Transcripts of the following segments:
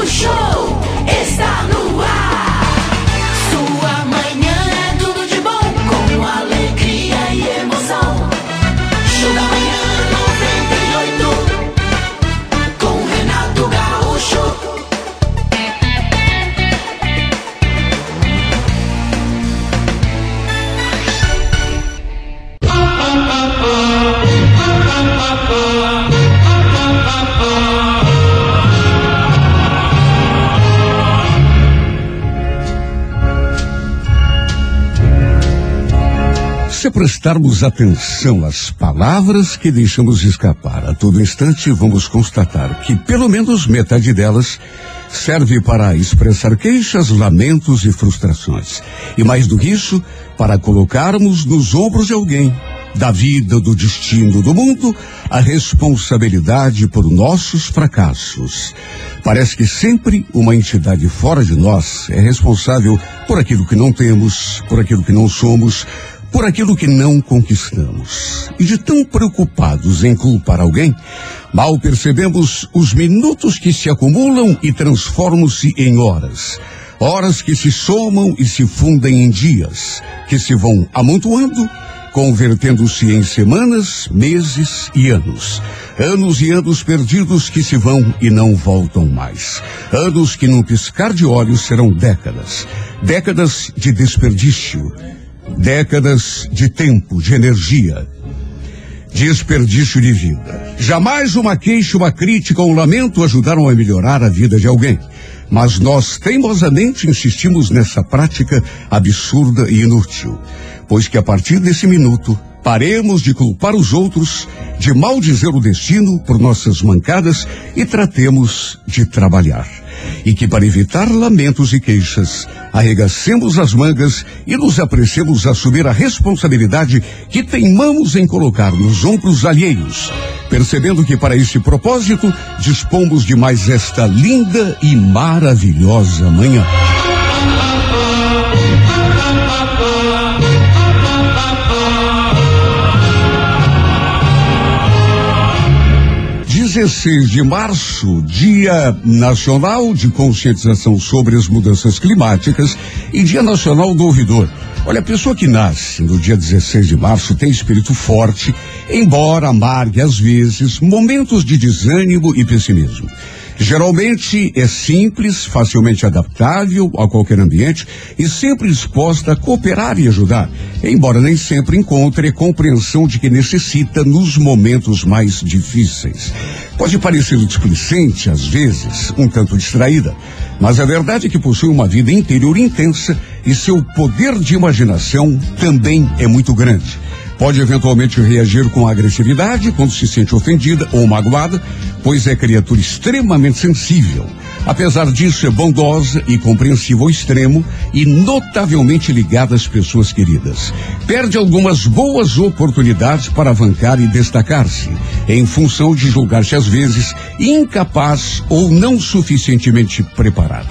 O show prestarmos atenção às palavras que deixamos escapar a todo instante, vamos constatar que pelo menos metade delas serve para expressar queixas, lamentos e frustrações. E mais do que isso, para colocarmos nos ombros de alguém, da vida, do destino do mundo, a responsabilidade por nossos fracassos. Parece que sempre uma entidade fora de nós é responsável por aquilo que não temos, por aquilo que não somos, por aquilo que não conquistamos. E de tão preocupados em culpar alguém, mal percebemos os minutos que se acumulam e transformam-se em horas. Horas que se somam e se fundem em dias, que se vão amontoando, convertendo-se em semanas, meses e anos. Anos e anos perdidos que se vão e não voltam mais. Anos que num piscar de olhos serão décadas. Décadas de desperdício, décadas de tempo, de energia, desperdício de vida. Jamais uma queixa, uma crítica ou um lamento ajudaram a melhorar a vida de alguém. Mas nós teimosamente insistimos nessa prática absurda e inútil. Pois que a partir desse minuto, paremos de culpar os outros, de maldizer o destino por nossas mancadas e tratemos de trabalhar. E que para evitar lamentos e queixas, arregacemos as mangas e nos apressemos a assumir a responsabilidade que teimamos em colocar nos ombros alheios, percebendo que para esse propósito dispomos de mais esta linda e maravilhosa manhã. 16 de março, Dia Nacional de Conscientização sobre as Mudanças Climáticas e Dia Nacional do Ouvidor. Olha, a pessoa que nasce no dia 16 de março tem espírito forte, embora amargue às vezes momentos de desânimo e pessimismo. Geralmente é simples, facilmente adaptável a qualquer ambiente e sempre disposta a cooperar e ajudar, embora nem sempre encontre a compreensão de que necessita nos momentos mais difíceis. Pode parecer displicente, às vezes, um tanto distraída, mas a verdade é que possui uma vida interior intensa e seu poder de imaginação também é muito grande. Pode eventualmente reagir com agressividade quando se sente ofendida ou magoada, pois é criatura extremamente sensível. Apesar disso, é bondosa e compreensiva ao extremo e notavelmente ligada às pessoas queridas. Perde algumas boas oportunidades para avançar e destacar-se, em função de julgar-se às vezes incapaz ou não suficientemente preparada.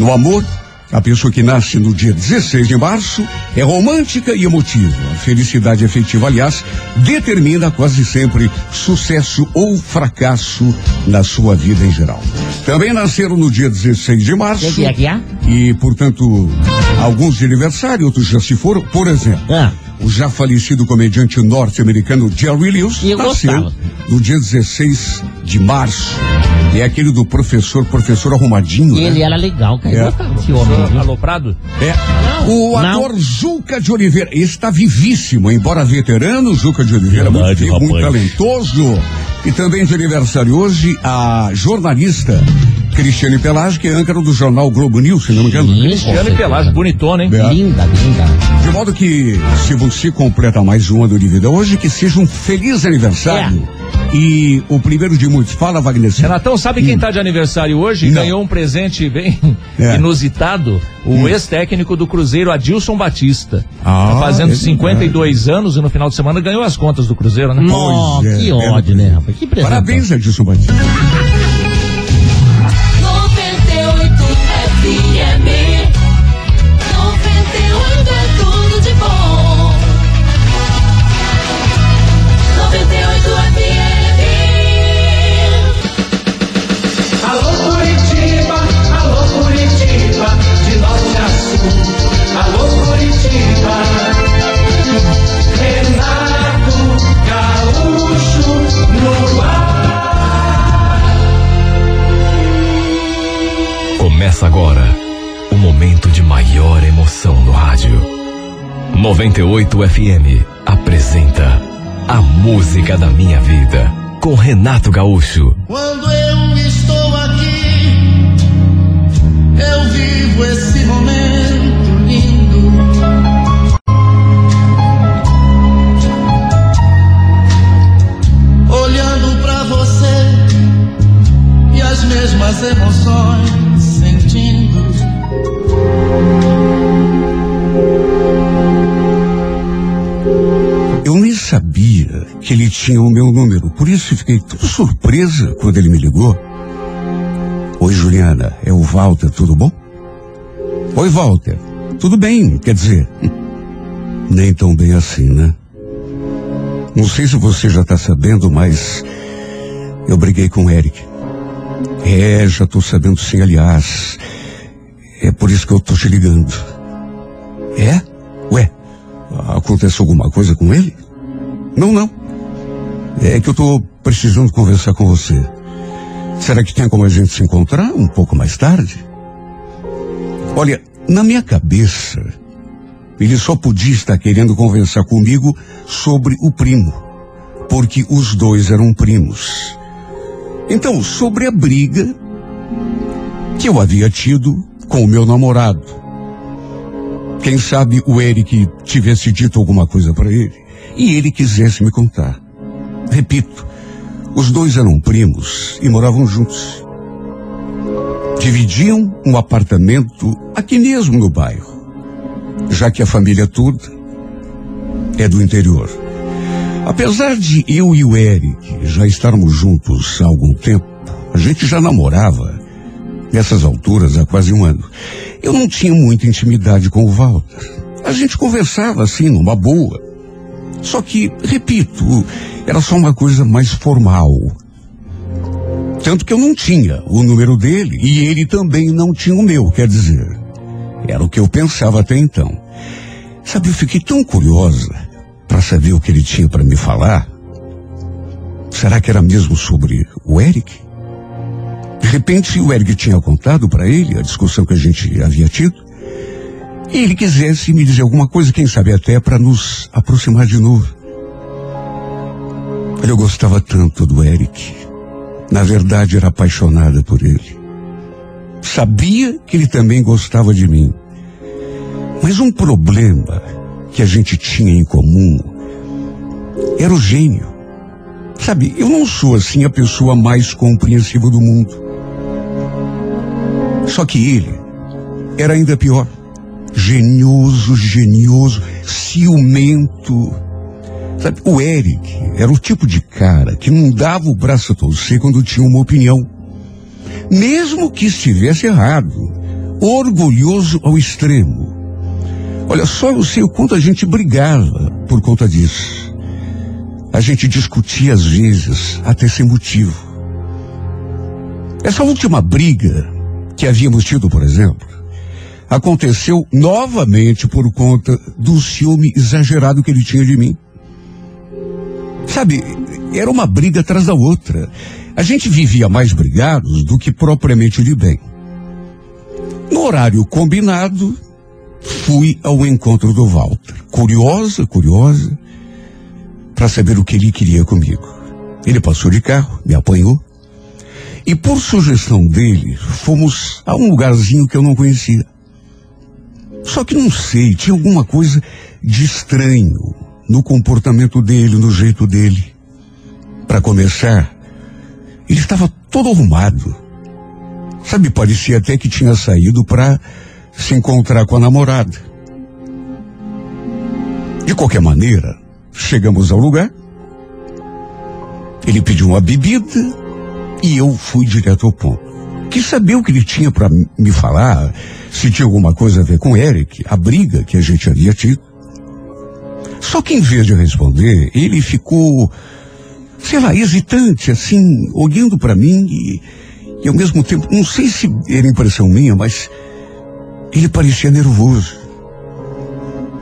No amor, a pessoa que nasce no dia 16 de março é romântica e emotiva. A felicidade afetiva, aliás, determina quase sempre sucesso ou fracasso na sua vida em geral. Também nasceram no dia 16 de março. Que é? E, portanto, alguns de aniversário, outros já se foram. Por exemplo, Ah. O já falecido comediante norte-americano Jerry Lewis Eu nasceu gostava. no dia 16 de março. É aquele do professor, professor arrumadinho. né? Ele era legal, cara. Eu É. gostava desse homem? Aloprado? É. Não, o não. ator Juca de Oliveira está vivíssimo, embora veterano, Juca de Oliveira Verdade, muito, muito talentoso. E também de aniversário hoje a jornalista Cristiane Pelage, que é âncora do jornal Globo News, se não me engano. E certeza. Pelagio, bonitona, hein? É. Linda, linda. De modo que, se você completa mais um ano de vida hoje, que seja um feliz aniversário. E o primeiro de muitos. Fala, Wagner. Renatão, sabe quem tá de aniversário hoje? Hum. Não. Ganhou um presente bem É. inusitado. O ex-técnico do Cruzeiro, Adilson Batista. Ah, tá fazendo é 52 anos e no final de semana ganhou as contas do Cruzeiro, né? Nossa, é, que é. ódio, né, rapaz? Que presente. Parabéns, Edilson Batista. 98 FM apresenta A Música da Minha Vida com Renato Gaúcho. Quando eu estou aqui, eu vivo esse momento lindo. Olhando pra você e as mesmas emoções sentindo. Que ele tinha o meu número, por isso fiquei tão surpresa quando ele me ligou. Oi, Juliana, é o Walter, tudo bom? Oi, Walter, tudo bem, quer dizer, nem tão bem assim, né? Não sei se você já tá sabendo, mas eu briguei com o Eric. É, já tô sabendo sim, aliás. É por isso que eu tô te ligando. É? Ué, aconteceu alguma coisa com ele? Não, não. É que eu tô precisando conversar com você. Será que tem como a gente se encontrar um pouco mais tarde? Olha, na minha cabeça, ele só podia estar querendo conversar comigo sobre o primo, porque os dois eram primos. Então, sobre a briga que eu havia tido com o meu namorado. Quem sabe o Eric tivesse dito alguma coisa para ele e ele quisesse me contar. Repito, os dois eram primos e moravam juntos. Dividiam um apartamento aqui mesmo no bairro, já que a família toda é do interior. Apesar de eu e o Eric já estarmos juntos há algum tempo, a gente já namorava nessas alturas há quase um ano. Eu não tinha muita intimidade com o Walter. A gente conversava assim, numa boa. Só que, repito, era só uma coisa mais formal. Tanto que eu não tinha o número dele e ele também não tinha o meu, quer dizer. Era o que eu pensava até então. Sabe, eu fiquei tão curiosa para saber o que ele tinha para me falar. Será que era mesmo sobre o Eric? De repente, o Eric tinha contado para ele a discussão que a gente havia tido. E ele quisesse me dizer alguma coisa, quem sabe até para nos aproximar de novo. Eu gostava tanto do Eric. Na verdade, era apaixonada por ele. Sabia que ele também gostava de mim. Mas um problema que a gente tinha em comum era o gênio. Sabe, eu não sou assim a pessoa mais compreensiva do mundo. Só que ele era ainda pior. Genioso, genioso, ciumento. Sabe, o Eric era o tipo de cara que não dava o braço a torcer quando tinha uma opinião. Mesmo que estivesse errado. Orgulhoso ao extremo. Olha, só eu sei o quanto a gente brigava por conta disso. A gente discutia às vezes até sem motivo. Essa última briga que havíamos tido, por exemplo, aconteceu novamente por conta do ciúme exagerado que ele tinha de mim. Sabe, era uma briga atrás da outra. A gente vivia mais brigados do que propriamente de bem. No horário combinado, fui ao encontro do Walter. Curiosa, curiosa, para saber o que ele queria comigo. Ele passou de carro, me apanhou. E por sugestão dele, fomos a um lugarzinho que eu não conhecia. Só que não sei, tinha alguma coisa de estranho no comportamento dele, no jeito dele. Para começar, ele estava todo arrumado. Sabe, parecia até que tinha saído para se encontrar com a namorada. De qualquer maneira, chegamos ao lugar. Ele pediu uma bebida e eu fui direto ao ponto. Quis saber o que ele tinha para me falar, se tinha alguma coisa a ver com Eric, a briga que a gente havia tido. Só que em vez de responder, ele ficou, sei lá, hesitante, assim, olhando para mim e, e ao mesmo tempo, não sei se era impressão minha, mas Ele parecia nervoso.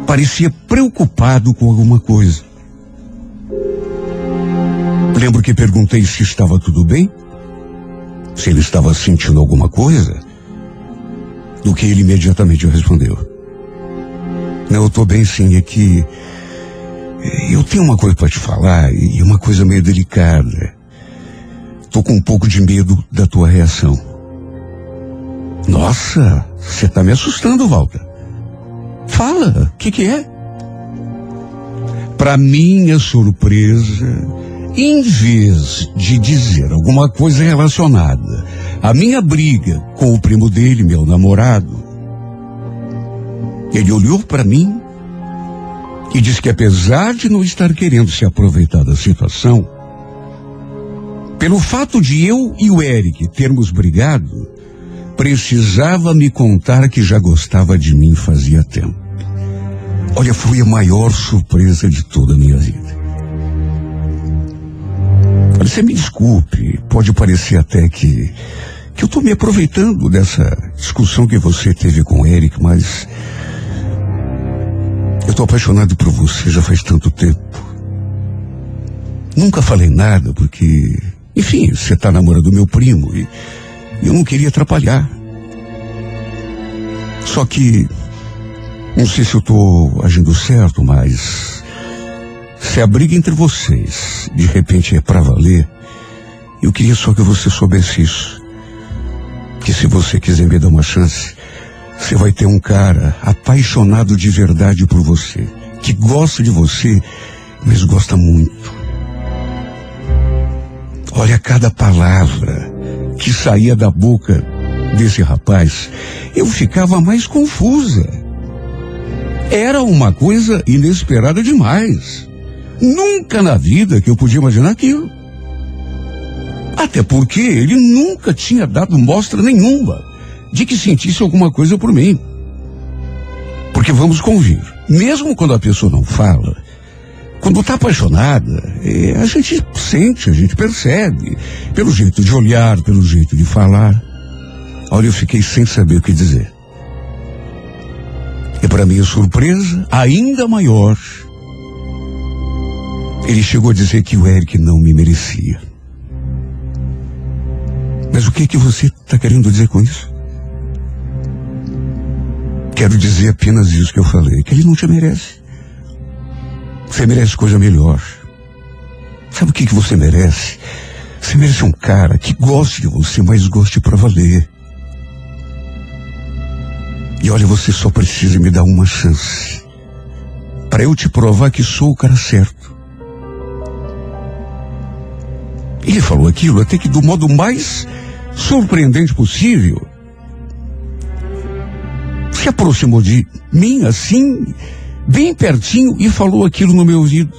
Parecia preocupado com alguma coisa. Lembro que perguntei se estava tudo bem, se ele estava sentindo alguma coisa, do que ele imediatamente respondeu. Não, eu estou bem sim, é que eu tenho uma coisa para te falar e uma coisa meio delicada. Tô com um pouco de medo da tua reação. Nossa, você tá me assustando, Walter. Fala, o que que é? Para minha surpresa, em vez de dizer alguma coisa relacionada à minha briga com o primo dele, meu namorado, ele olhou para mim e disse que apesar de não estar querendo se aproveitar da situação, pelo fato de eu e o Eric termos brigado, precisava me contar que já gostava de mim fazia tempo. Olha, foi a maior surpresa de toda a minha vida. Você me desculpe, pode parecer até que, que eu estou me aproveitando dessa discussão que você teve com o Eric, mas eu estou apaixonado por você já faz tanto tempo. Nunca falei nada porque, enfim, você está namorando meu primo e eu não queria atrapalhar. Só que, não sei se eu estou agindo certo, mas se a briga entre vocês de repente é para valer, eu queria só que você soubesse isso. Que se você quiser me dar uma chance, você vai ter um cara apaixonado de verdade por você, que gosta de você, mas gosta muito. Olha cada palavra que saía da boca desse rapaz, eu ficava mais confusa. Era uma coisa inesperada demais. Nunca na vida que eu podia imaginar aquilo. Até porque ele nunca tinha dado mostra nenhuma de que sentisse alguma coisa por mim. Porque vamos convir, mesmo quando a pessoa não fala, quando está apaixonada, é, a gente sente, a gente percebe, pelo jeito de olhar, pelo jeito de falar. Olha, eu fiquei sem saber o que dizer. E para minha surpresa, ainda maior, ele chegou a dizer que o Eric não me merecia. Mas o que que você está querendo dizer com isso? Quero dizer apenas isso que eu falei, que ele não te merece. Você merece coisa melhor. Sabe o que, que você merece? Você merece um cara que goste de você, mas goste para valer. E olha, você só precisa me dar uma chance. Para eu te provar que sou o cara certo. Ele falou aquilo até que do modo mais surpreendente possível. Se aproximou de mim assim, bem pertinho, e falou aquilo no meu ouvido.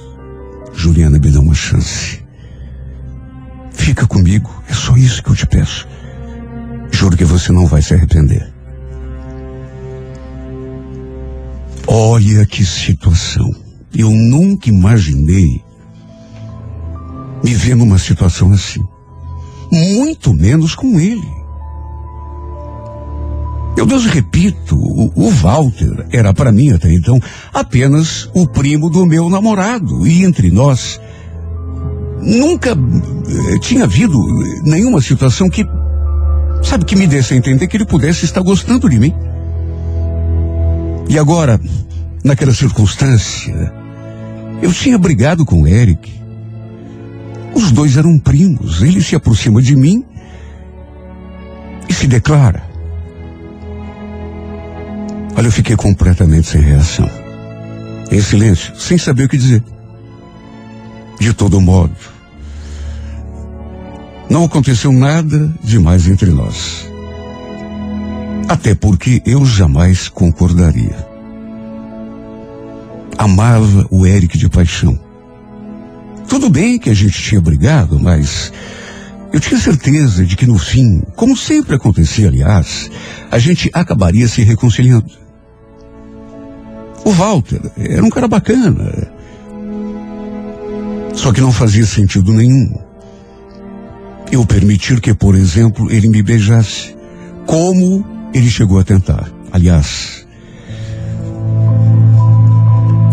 Juliana, me dá uma chance. Fica comigo, é só isso que eu te peço. Juro que você não vai se arrepender. Olha que situação. Eu nunca imaginei me ver numa situação assim. Muito menos com ele. Eu Deus repito, o, Walter era para mim até então apenas o primo do meu namorado. E entre nós, nunca eh, tinha havido nenhuma situação que, sabe, que me desse a entender que ele pudesse estar gostando de mim. E agora, naquela circunstância, eu tinha brigado com o Eric. Os dois eram primos. Ele se aproxima de mim e se declara. Olha, eu fiquei completamente sem reação. Em silêncio, sem saber o que dizer. De todo modo, não aconteceu nada demais entre nós. Até porque eu jamais concordaria. Amava o Eric de paixão. Tudo bem que a gente tinha brigado, mas eu tinha certeza de que no fim, como sempre acontecia, aliás, a gente acabaria se reconciliando. O Walter era um cara bacana. Só que não fazia sentido nenhum. Eu permitir que, por exemplo, ele me beijasse. Como ele chegou a tentar. Aliás,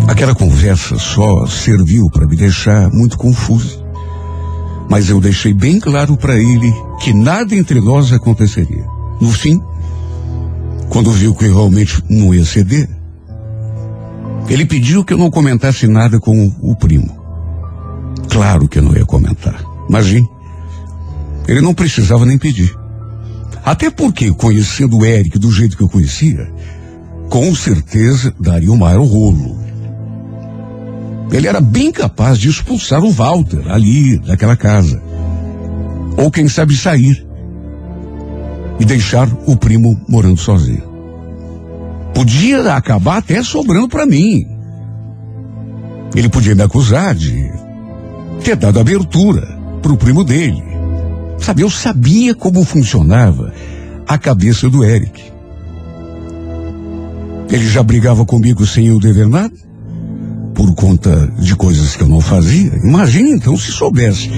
aquela conversa só serviu para me deixar muito confuso. Mas eu deixei bem claro para ele que nada entre nós aconteceria. No fim, quando viu que eu realmente não ia ceder, ele pediu que eu não comentasse nada com o primo. Claro que eu não ia comentar. Imagine. Ele não precisava nem pedir. Até porque, conhecendo o Eric do jeito que eu conhecia, com certeza daria o maior rolo. Ele era bem capaz de expulsar o Walter ali, daquela casa. Ou quem sabe sair. E deixar o primo morando sozinho. Podia acabar até sobrando para mim. Ele podia me acusar de ter dado abertura pro primo dele. Sabe, eu sabia como funcionava a cabeça do Eric. Ele já brigava comigo sem eu dever nada, por conta de coisas que eu não fazia. Imagine então se soubesse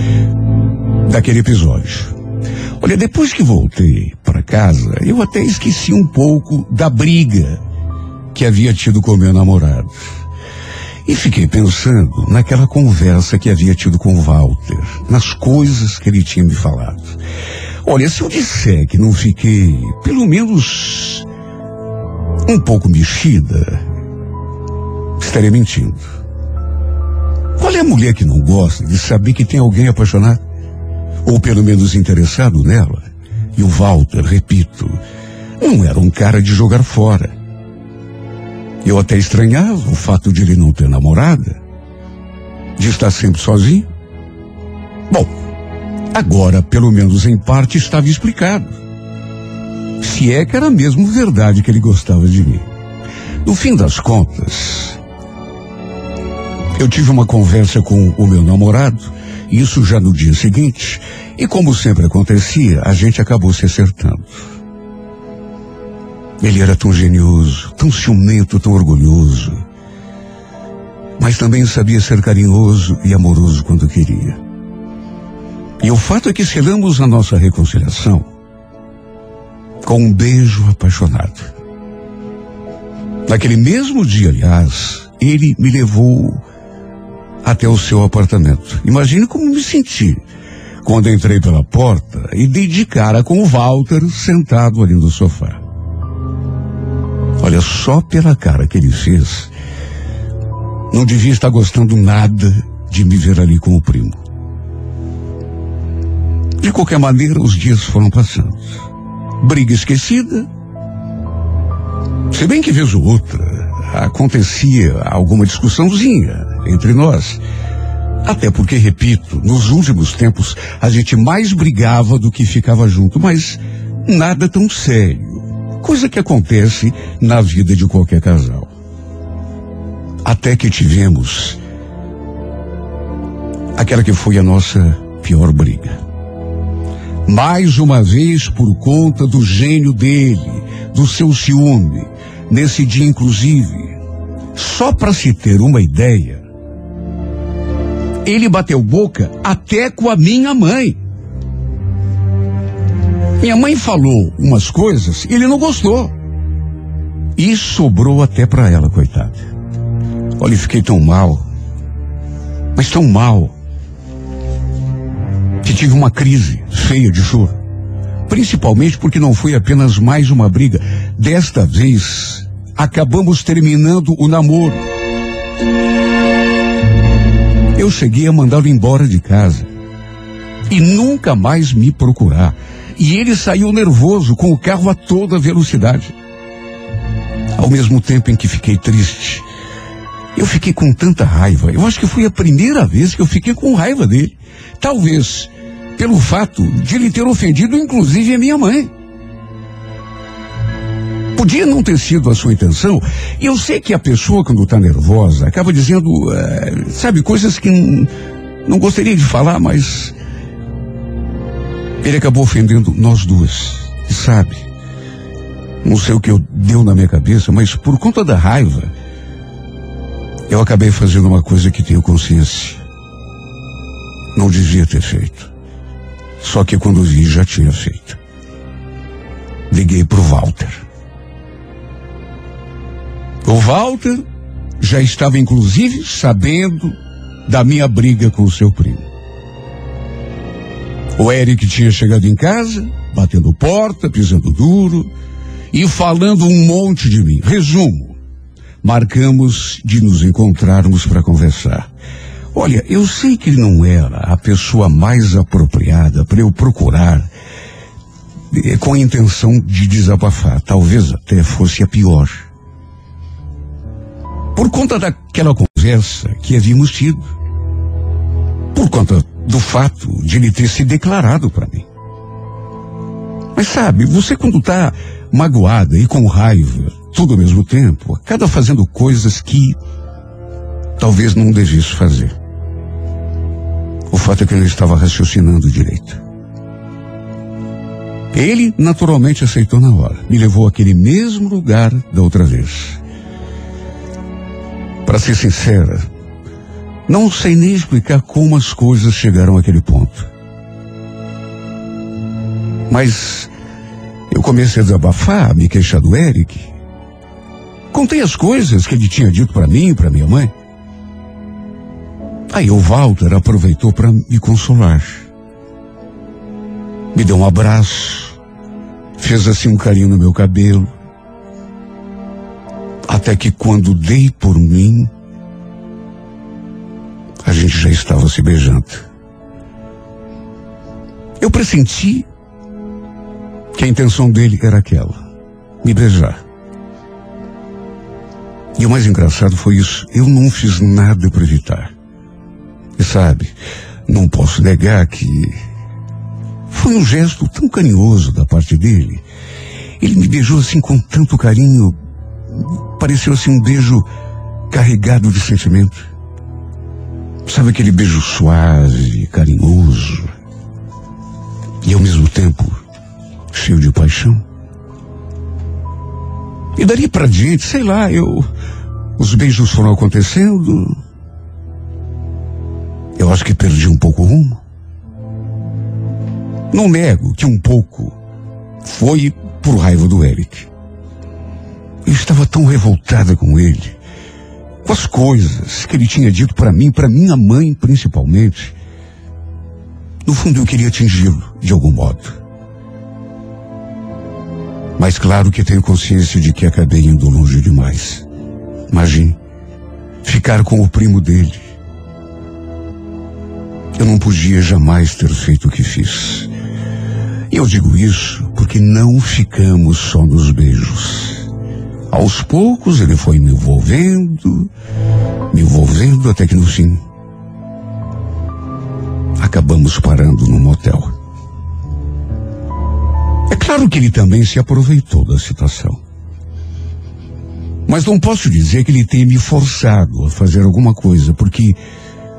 daquele episódio. Olha, depois que voltei para casa, eu até esqueci um pouco da briga que havia tido com meu namorado. E fiquei pensando naquela conversa que havia tido com o Walter, nas coisas que ele tinha me falado. Olha, se eu disser que não fiquei, pelo menos, um pouco mexida, estaria mentindo. Qual é a mulher que não gosta de saber que tem alguém apaixonado? Ou pelo menos interessado nela? E o Walter, repito, não era um cara de jogar fora. Eu até estranhava o fato de ele não ter namorada, de estar sempre sozinho. Bom, agora, pelo menos em parte, estava explicado. Se é que era mesmo verdade que ele gostava de mim. No fim das contas, eu tive uma conversa com o meu namorado, isso já no dia seguinte, e como sempre acontecia, a gente acabou se acertando. Ele era tão genioso, tão ciumento, tão orgulhoso. Mas também sabia ser carinhoso e amoroso quando queria. E o fato é que selamos a nossa reconciliação com um beijo apaixonado. Naquele mesmo dia, aliás, ele me levou até o seu apartamento. Imagine como me senti quando entrei pela porta e dei de cara com o Walter sentado ali no sofá. Olha, só pela cara que ele fez, não devia estar gostando nada de me ver ali com o primo. De qualquer maneira, os dias foram passando. Briga esquecida. Se bem que vez ou outra acontecia alguma discussãozinha entre nós. Até porque, repito, nos últimos tempos a gente mais brigava do que ficava junto, mas nada tão sério. Coisa que acontece na vida de qualquer casal. Até que tivemos aquela que foi a nossa pior briga. Mais uma vez por conta do gênio dele, do seu ciúme. Nesse dia, inclusive, só para se ter uma ideia, ele bateu boca até com a minha mãe. Minha mãe falou umas coisas e ele não gostou. E sobrou até para ela, coitada. Olha, fiquei tão mal. Mas tão mal. Que tive uma crise feia de choro. Principalmente porque não foi apenas mais uma briga. Desta vez, acabamos terminando o namoro. Eu cheguei a mandá-lo embora de casa. E nunca mais me procurar. E ele saiu nervoso com o carro a toda velocidade. Ao mesmo tempo em que fiquei triste, eu fiquei com tanta raiva. Eu acho que foi a primeira vez que eu fiquei com raiva dele. Talvez pelo fato de ele ter ofendido, inclusive, a minha mãe. Podia não ter sido a sua intenção. E eu sei que a pessoa, quando está nervosa, acaba dizendo, eh, sabe, coisas que não, gostaria de falar, mas ele acabou ofendendo nós duas. E sabe, não sei o que eu deu na minha cabeça, mas por conta da raiva, eu acabei fazendo uma coisa que tenho consciência. Não devia ter feito. Só que quando vi, já tinha feito. Liguei pro Walter. O Walter já estava inclusive sabendo da minha briga com o seu primo. O Eric tinha chegado em casa, batendo porta, pisando duro e falando um monte de mim. Resumo: marcamos de nos encontrarmos para conversar. Olha, eu sei que ele não era a pessoa mais apropriada para eu procurar eh, com a intenção de desabafar. Talvez até fosse a pior. Por conta daquela conversa que havíamos tido. Por conta do fato de ele ter se declarado para mim. Mas sabe, você quando está magoada e com raiva, tudo ao mesmo tempo, acaba fazendo coisas que talvez não devesse fazer. O fato é que ele estava raciocinando direito. Ele naturalmente aceitou na hora. Me levou àquele mesmo lugar da outra vez. Para ser sincera, não sei nem explicar como as coisas chegaram àquele ponto. Mas eu comecei a desabafar, a me queixar do Eric. Contei as coisas que ele tinha dito para mim e para minha mãe. Aí o Walter aproveitou para me consolar. Me deu um abraço, fez assim um carinho no meu cabelo. Até que quando dei por mim, a gente já estava se beijando. Eu pressenti que a intenção dele era aquela, me beijar. E o mais engraçado foi isso, eu não fiz nada para evitar. E sabe, não posso negar que foi um gesto tão carinhoso da parte dele. Ele me beijou assim com tanto carinho, pareceu assim um beijo carregado de sentimento. Sabe aquele beijo suave, carinhoso e ao mesmo tempo cheio de paixão? E dali pra diante, sei lá, eu. Os beijos foram acontecendo. Eu acho que perdi um pouco o rumo. Não nego que um pouco foi por raiva do Eric. Eu estava tão revoltada com ele, com as coisas que ele tinha dito para mim, para minha mãe principalmente. No fundo, eu queria atingi-lo de algum modo. Mas claro que tenho consciência de que acabei indo longe demais. Imagine, ficar com o primo dele. Eu não podia jamais ter feito o que fiz. E eu digo isso porque não ficamos só nos beijos. Aos poucos ele foi me envolvendo, me envolvendo até que no fim acabamos parando no motel. É claro que ele também se aproveitou da situação. Mas não posso dizer que ele tenha me forçado a fazer alguma coisa, porque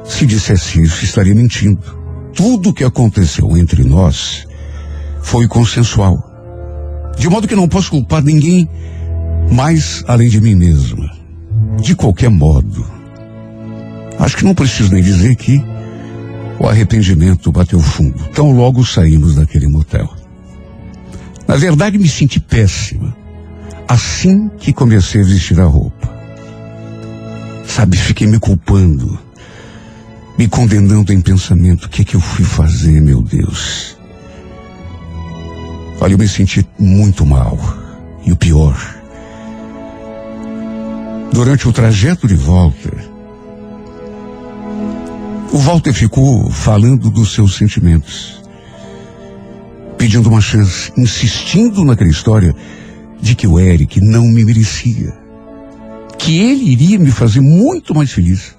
se dissesse isso, estaria mentindo. Tudo que aconteceu entre nós foi consensual. De modo que não posso culpar ninguém mais além de mim mesma. De qualquer modo, acho que não preciso nem dizer que o arrependimento bateu fundo. Tão logo saímos daquele motel. Na verdade, me senti péssima. Assim que comecei a vestir a roupa. Sabe, fiquei me culpando. Me condenando em pensamento. O que é que eu fui fazer, meu Deus? Olha, eu me senti muito mal. E o pior. Durante o trajeto de volta, o Walter ficou falando dos seus sentimentos pedindo uma chance, insistindo naquela história de que o Eric não me merecia. Que ele iria me fazer muito mais feliz.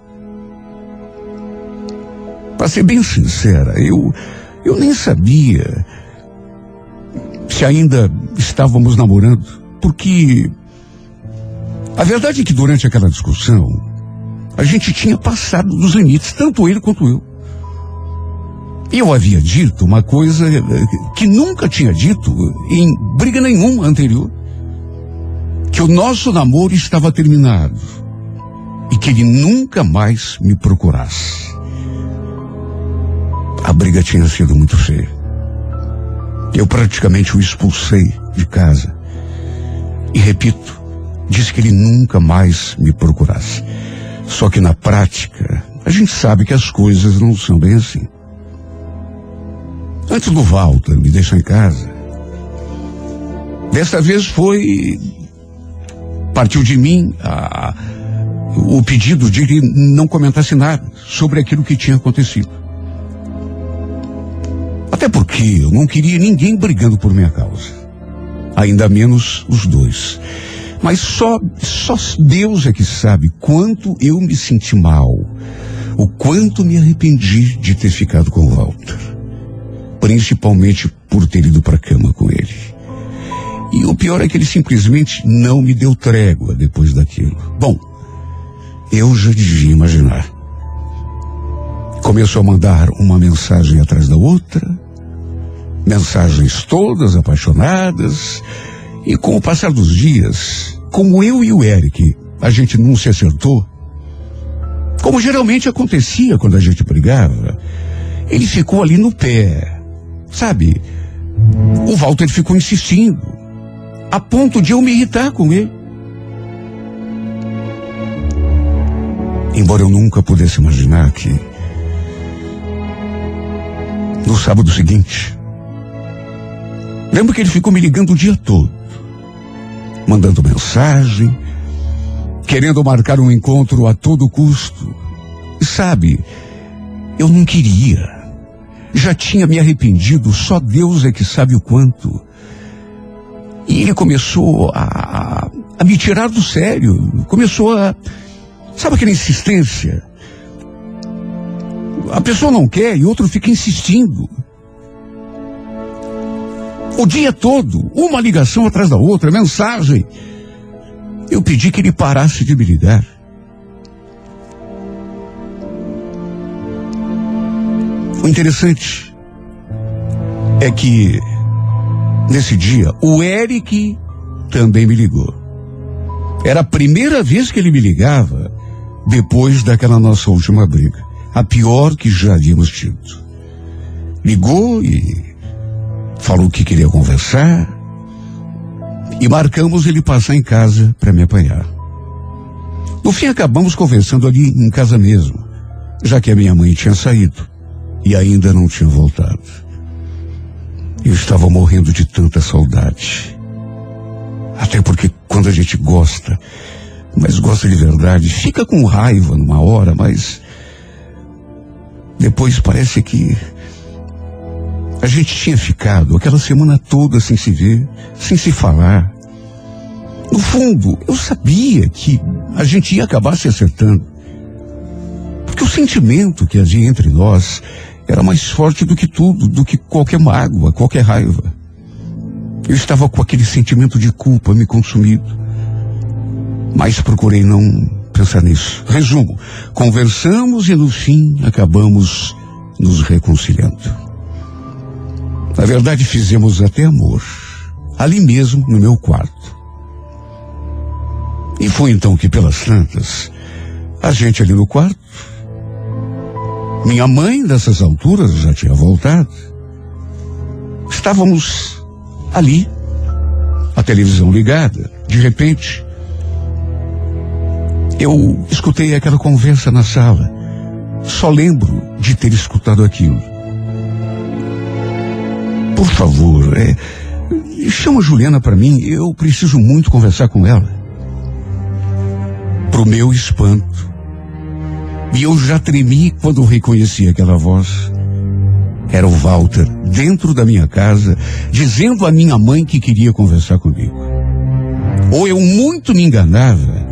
Para ser bem sincera, eu, eu nem sabia se ainda estávamos namorando, porque a verdade é que durante aquela discussão, a gente tinha passado dos limites, tanto ele quanto eu. Eu havia dito uma coisa que nunca tinha dito em briga nenhuma anterior. Que o nosso namoro estava terminado. E que ele nunca mais me procurasse. A briga tinha sido muito feia. Eu praticamente o expulsei de casa. E repito, disse que ele nunca mais me procurasse. Só que na prática, a gente sabe que as coisas não são bem assim. Antes do Walter me deixar em casa, desta vez foi. Partiu de mim a, o pedido de que não comentasse nada sobre aquilo que tinha acontecido. Até porque eu não queria ninguém brigando por minha causa. Ainda menos os dois. Mas só, só Deus é que sabe quanto eu me senti mal. O quanto me arrependi de ter ficado com Walter. Principalmente por ter ido para a cama com ele. E o pior é que ele simplesmente não me deu trégua depois daquilo. Bom, eu já devia imaginar. Começou a mandar uma mensagem atrás da outra, mensagens todas apaixonadas, e com o passar dos dias, como eu e o Eric, a gente não se acertou, como geralmente acontecia quando a gente brigava, ele ficou ali no pé, sabe? O Walter ficou insistindo, a ponto de eu me irritar com ele. Embora eu nunca pudesse imaginar que no sábado seguinte, lembro que ele ficou me ligando o dia todo, mandando mensagem, querendo marcar um encontro a todo custo. E sabe, eu não queria. Já tinha me arrependido, só Deus é que sabe o quanto. E ele começou a, a me tirar do sério, começou a. Sabe aquela insistência? A pessoa não quer e outro fica insistindo. O dia todo, uma ligação atrás da outra, mensagem. Eu pedi que ele parasse de me ligar. O interessante é que nesse dia o Eric também me ligou. Era a primeira vez que ele me ligava depois daquela nossa última briga, a pior que já havíamos tido. Ligou e falou que queria conversar e marcamos ele passar em casa para me apanhar. No fim acabamos conversando ali em casa mesmo, já que a minha mãe tinha saído e ainda não tinha voltado. Eu estava morrendo de tanta saudade. Até porque quando a gente gosta, mas gosta de verdade, fica com raiva numa hora, mas depois parece que a gente tinha ficado aquela semana toda sem se ver, sem se falar. No fundo, eu sabia que a gente ia acabar se acertando. Porque o sentimento que havia entre nós era mais forte do que tudo, do que qualquer mágoa, qualquer raiva. Eu estava com aquele sentimento de culpa me consumido. Mas procurei não pensar nisso. Resumo, conversamos e no fim acabamos nos reconciliando. Na verdade, fizemos até amor. Ali mesmo, no meu quarto. E foi então que, pelas tantas, a gente ali no quarto, minha mãe, nessas alturas, já tinha voltado. Estávamos ali, a televisão ligada. De repente, eu escutei aquela conversa na sala. Só lembro de ter escutado aquilo. Por favor, é, chama Juliana para mim. Eu preciso muito conversar com ela. Pro meu espanto. E eu já tremi quando reconheci aquela voz. Era o Walter, dentro da minha casa, dizendo à minha mãe que queria conversar comigo. Ou eu muito me enganava,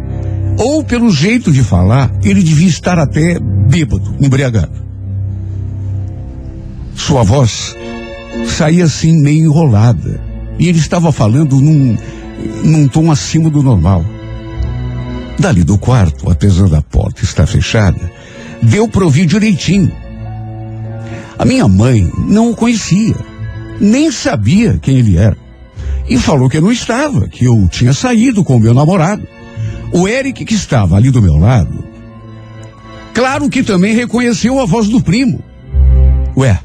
ou pelo jeito de falar, ele devia estar até bêbado, embriagado. Sua voz saía assim meio enrolada. E ele estava falando num, num tom acima do normal. Dali do quarto, apesar da porta estar fechada, deu para ouvir direitinho. A minha mãe não o conhecia, nem sabia quem ele era. E falou que eu não estava, que eu tinha saído com o meu namorado. O Eric, que estava ali do meu lado, claro que também reconheceu a voz do primo. Ué,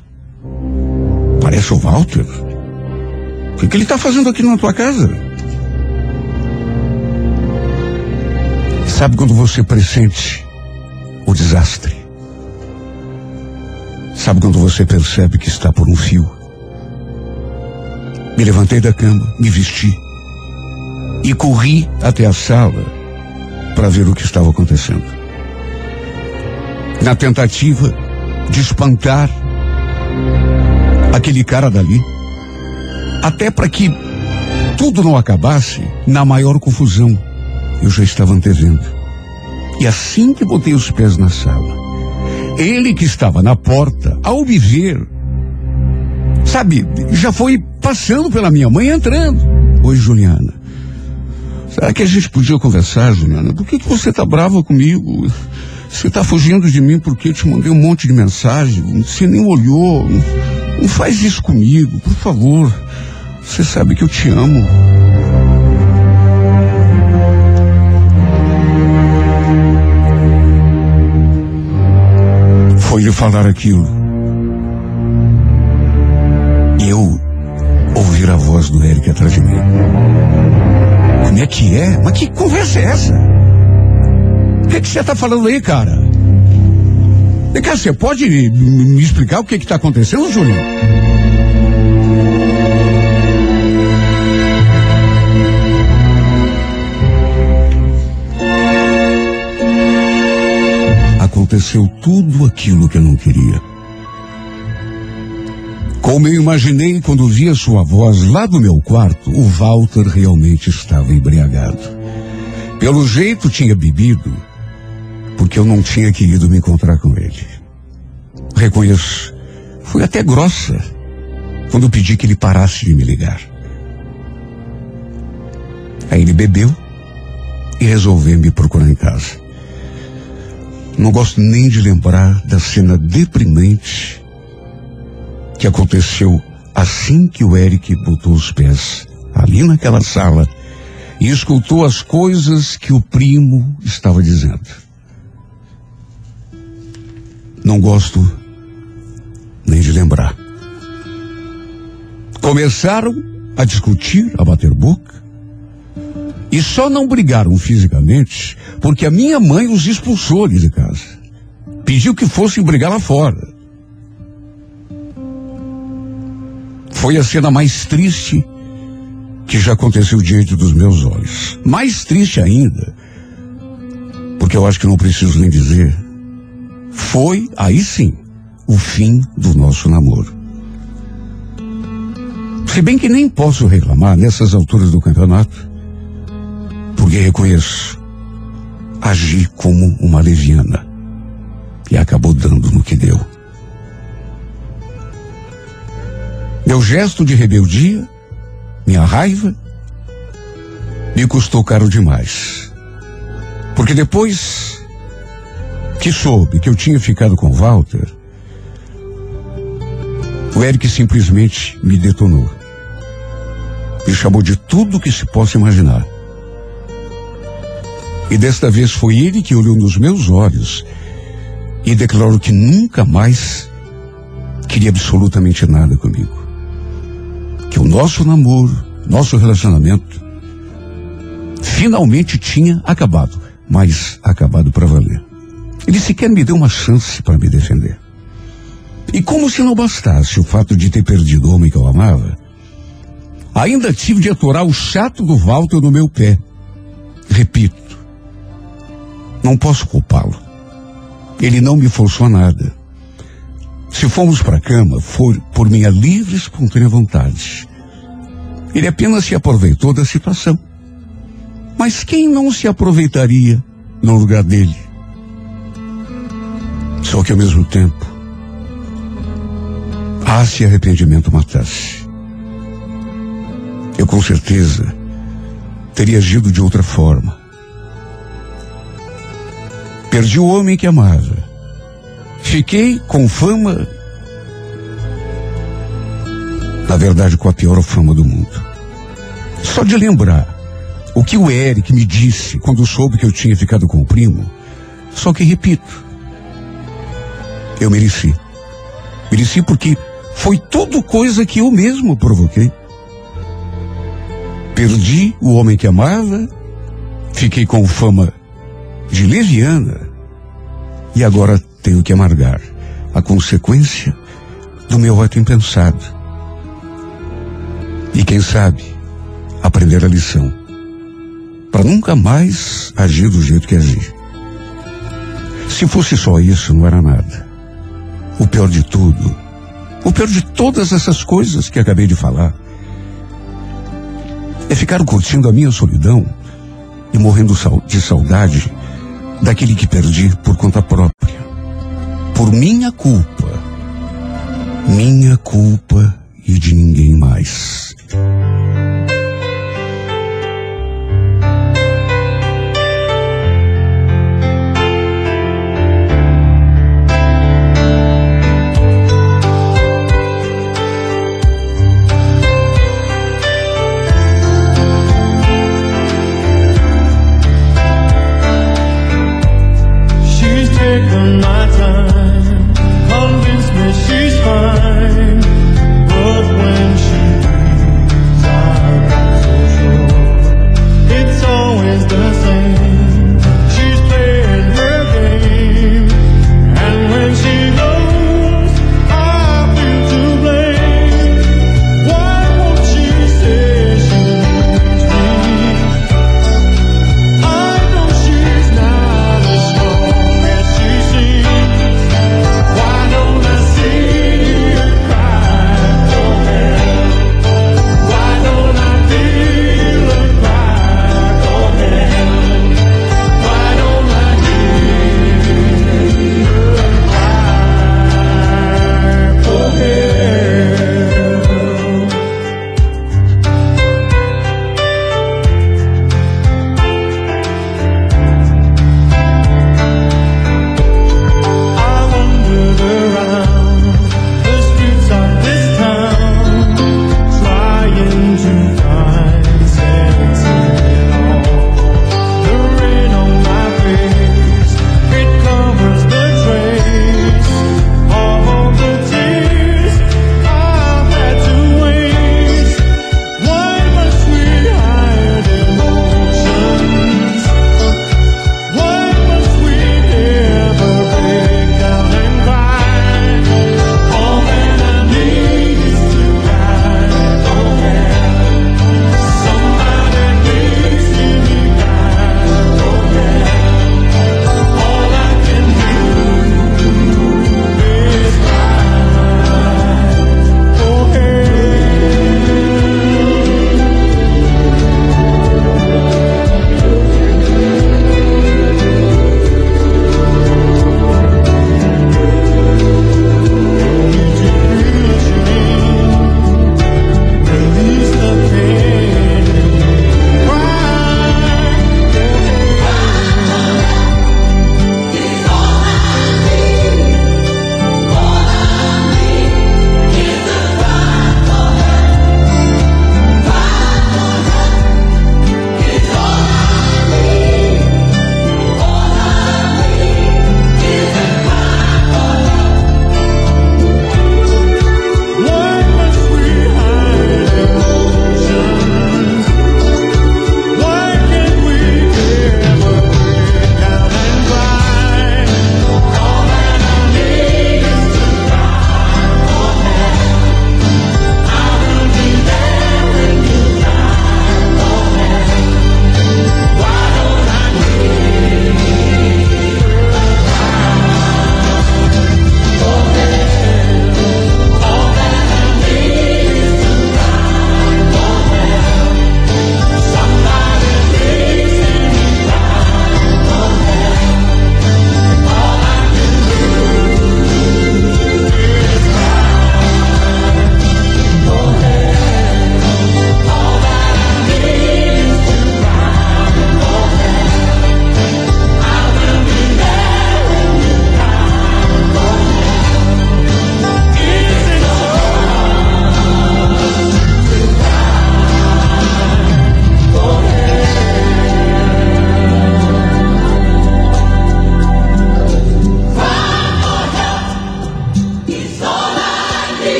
parece o Walter. O que, que ele está fazendo aqui na tua casa? Sabe quando você pressente o desastre? Sabe quando você percebe que está por um fio? Me levantei da cama, me vesti e corri até a sala para ver o que estava acontecendo. Na tentativa de espantar aquele cara dali, até para que tudo não acabasse na maior confusão. Eu já estava antevendo. E assim que botei os pés na sala, ele que estava na porta, ao me ver, sabe, já foi passando pela minha mãe entrando. Oi, Juliana. Será que a gente podia conversar, Juliana? Por que, que você tá brava comigo? Você tá fugindo de mim porque eu te mandei um monte de mensagem. Você nem olhou. Não, não faz isso comigo, por favor. Você sabe que eu te amo. Foi lhe falar aquilo. E eu ouvir a voz do Eric atrás de mim. Como é que é? Mas que conversa é essa? O que, que você está falando aí, cara? Vem cá, você pode me, me explicar o que está acontecendo, Júlio? Aconteceu tudo aquilo que eu não queria. Como eu imaginei quando vi a sua voz lá do meu quarto, o Walter realmente estava embriagado. Pelo jeito tinha bebido, porque eu não tinha querido me encontrar com ele. Reconheço, fui até grossa quando pedi que ele parasse de me ligar. Aí ele bebeu e resolveu me procurar em casa. Não gosto nem de lembrar da cena deprimente que aconteceu assim que o Eric botou os pés ali naquela sala e escutou as coisas que o primo estava dizendo. Não gosto nem de lembrar. Começaram a discutir, a bater boca, e só não brigaram fisicamente porque a minha mãe os expulsou ali de casa. Pediu que fossem brigar lá fora. Foi a cena mais triste que já aconteceu diante dos meus olhos. Mais triste ainda, porque eu acho que não preciso nem dizer, foi, aí sim, o fim do nosso namoro. Se bem que nem posso reclamar nessas alturas do campeonato, porque reconheço, agi como uma leviana e acabou dando no que deu. Meu gesto de rebeldia, minha raiva, me custou caro demais. Porque depois que soube que eu tinha ficado com Walter, o Eric simplesmente me detonou. Me chamou de tudo que se possa imaginar. E desta vez foi ele que olhou nos meus olhos e declarou que nunca mais queria absolutamente nada comigo que o nosso namoro, nosso relacionamento, finalmente tinha acabado, mas acabado para valer. Ele sequer me deu uma chance para me defender. E como se não bastasse o fato de ter perdido o homem que eu amava, ainda tive de atorar o chato do Walter no meu pé. Repito, não posso culpá-lo. Ele não me forçou a nada. Se fomos para a cama, foi por minha livre e espontânea vontade. Ele apenas se aproveitou da situação. Mas quem não se aproveitaria no lugar dele? Só que ao mesmo tempo, ah, se arrependimento matasse. Eu com certeza teria agido de outra forma. Perdi o homem que amava Fiquei com fama, na verdade, com a pior fama do mundo. Só de lembrar o que o Eric me disse quando soube que eu tinha ficado com o primo, só que repito, eu mereci. Mereci porque foi tudo coisa que eu mesmo provoquei. Perdi o homem que amava, fiquei com fama de leviana e agora tenho que amargar a consequência do meu ato impensado. E quem sabe aprender a lição para nunca mais agir do jeito que agi. Se fosse só isso, não era nada. O pior de tudo, o pior de todas essas coisas que acabei de falar, é ficar curtindo a minha solidão e morrendo de saudade daquele que perdi por conta própria. Por minha culpa. Minha culpa e de ninguém mais.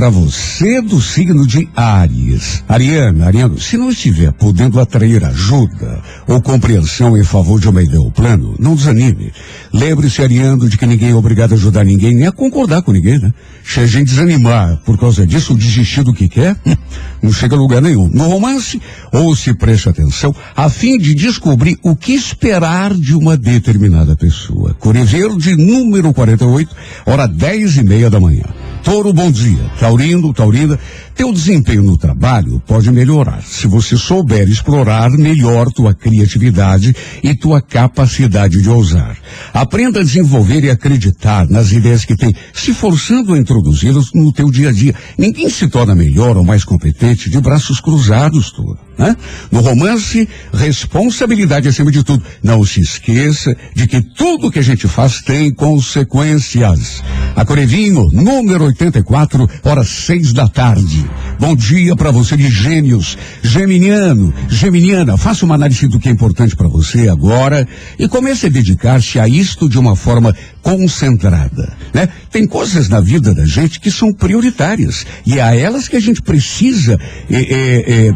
Para você do signo de Áries. Ariana, Ariano, se não estiver podendo atrair ajuda ou compreensão em favor de uma ideia ou plano, não desanime. Lembre-se, Ariano, de que ninguém é obrigado a ajudar ninguém, nem a concordar com ninguém, né? Se a gente desanimar por causa disso, desistir do que quer, não chega a lugar nenhum. No romance, ou se preste atenção, a fim de descobrir o que esperar de uma determinada pessoa. Cor Verde, número 48, hora 10 e meia da manhã. Touro, bom dia. Taurino, Taurina, teu desempenho no trabalho pode melhorar se você souber explorar melhor tua criatividade e tua capacidade de ousar. Aprenda a desenvolver e acreditar nas ideias que tem, se forçando a introduzi-las no teu dia a dia. Ninguém se torna melhor ou mais competente de braços cruzados, Touro. Né? No romance, responsabilidade acima de tudo. Não se esqueça de que tudo que a gente faz tem consequências. A Corevinho, número 84, horas seis da tarde. Bom dia para você de gêmeos, geminiano, geminiana. Faça uma análise do que é importante para você agora e comece a dedicar-se a isto de uma forma concentrada, né? Tem coisas na vida da gente que são prioritárias e é a elas que a gente precisa é, é, é,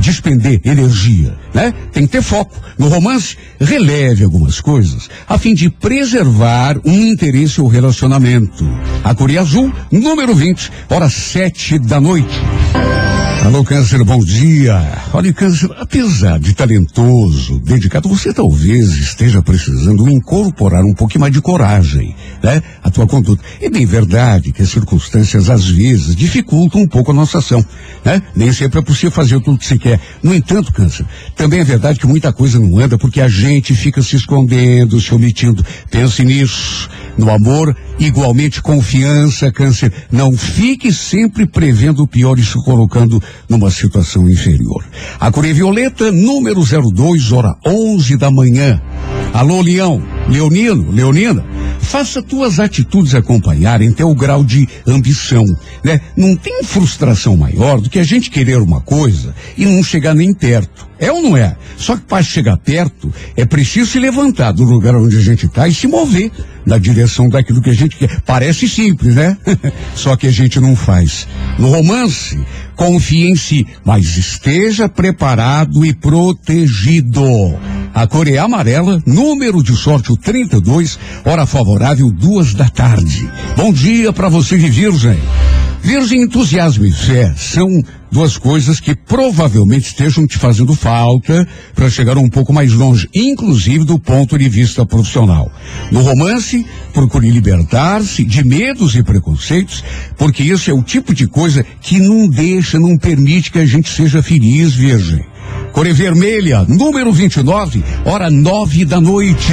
despender energia, né? Tem que ter foco. No romance, releve algumas coisas a fim de preservar um interesse ou relacionamento. A Coreia Azul, número 20, hora sete da noite. Alô, Câncer, bom dia. Olha, Câncer, apesar de talentoso, dedicado, você talvez esteja precisando incorporar um pouquinho mais de coragem, né? A tua conduta. É bem verdade que as circunstâncias, às vezes, dificultam um pouco a nossa ação, né? Nem sempre é possível fazer tudo que se quer. No entanto, Câncer, também é verdade que muita coisa não anda porque a gente fica se escondendo, se omitindo. Pense nisso. No amor, igualmente confiança, Câncer. Não fique sempre prevendo o pior e se colocando numa situação inferior. A Coré Violeta, número 02, hora 11 da manhã. Alô, Leão, Leonino, Leonina, faça tuas atitudes acompanharem teu grau de ambição, né? Não tem frustração maior do que a gente querer uma coisa e não chegar nem perto. É ou não é? Só que para chegar perto, é preciso se levantar do lugar onde a gente está e se mover na direção daquilo que a gente quer. Parece simples, né? Só que a gente não faz. No romance, confie em si, mas esteja preparado e protegido. A cor é amarela, número de sorte o 32, hora favorável duas da tarde. Bom dia para você de Virgem. Virgem, entusiasmo e fé são duas coisas que provavelmente estejam te fazendo falta para chegar um pouco mais longe, inclusive do ponto de vista profissional. No romance, procure libertar-se de medos e preconceitos, porque isso é o tipo de coisa que não deixa, não permite que a gente seja feliz, Virgem. Cor Vermelha, número 29, hora nove da noite.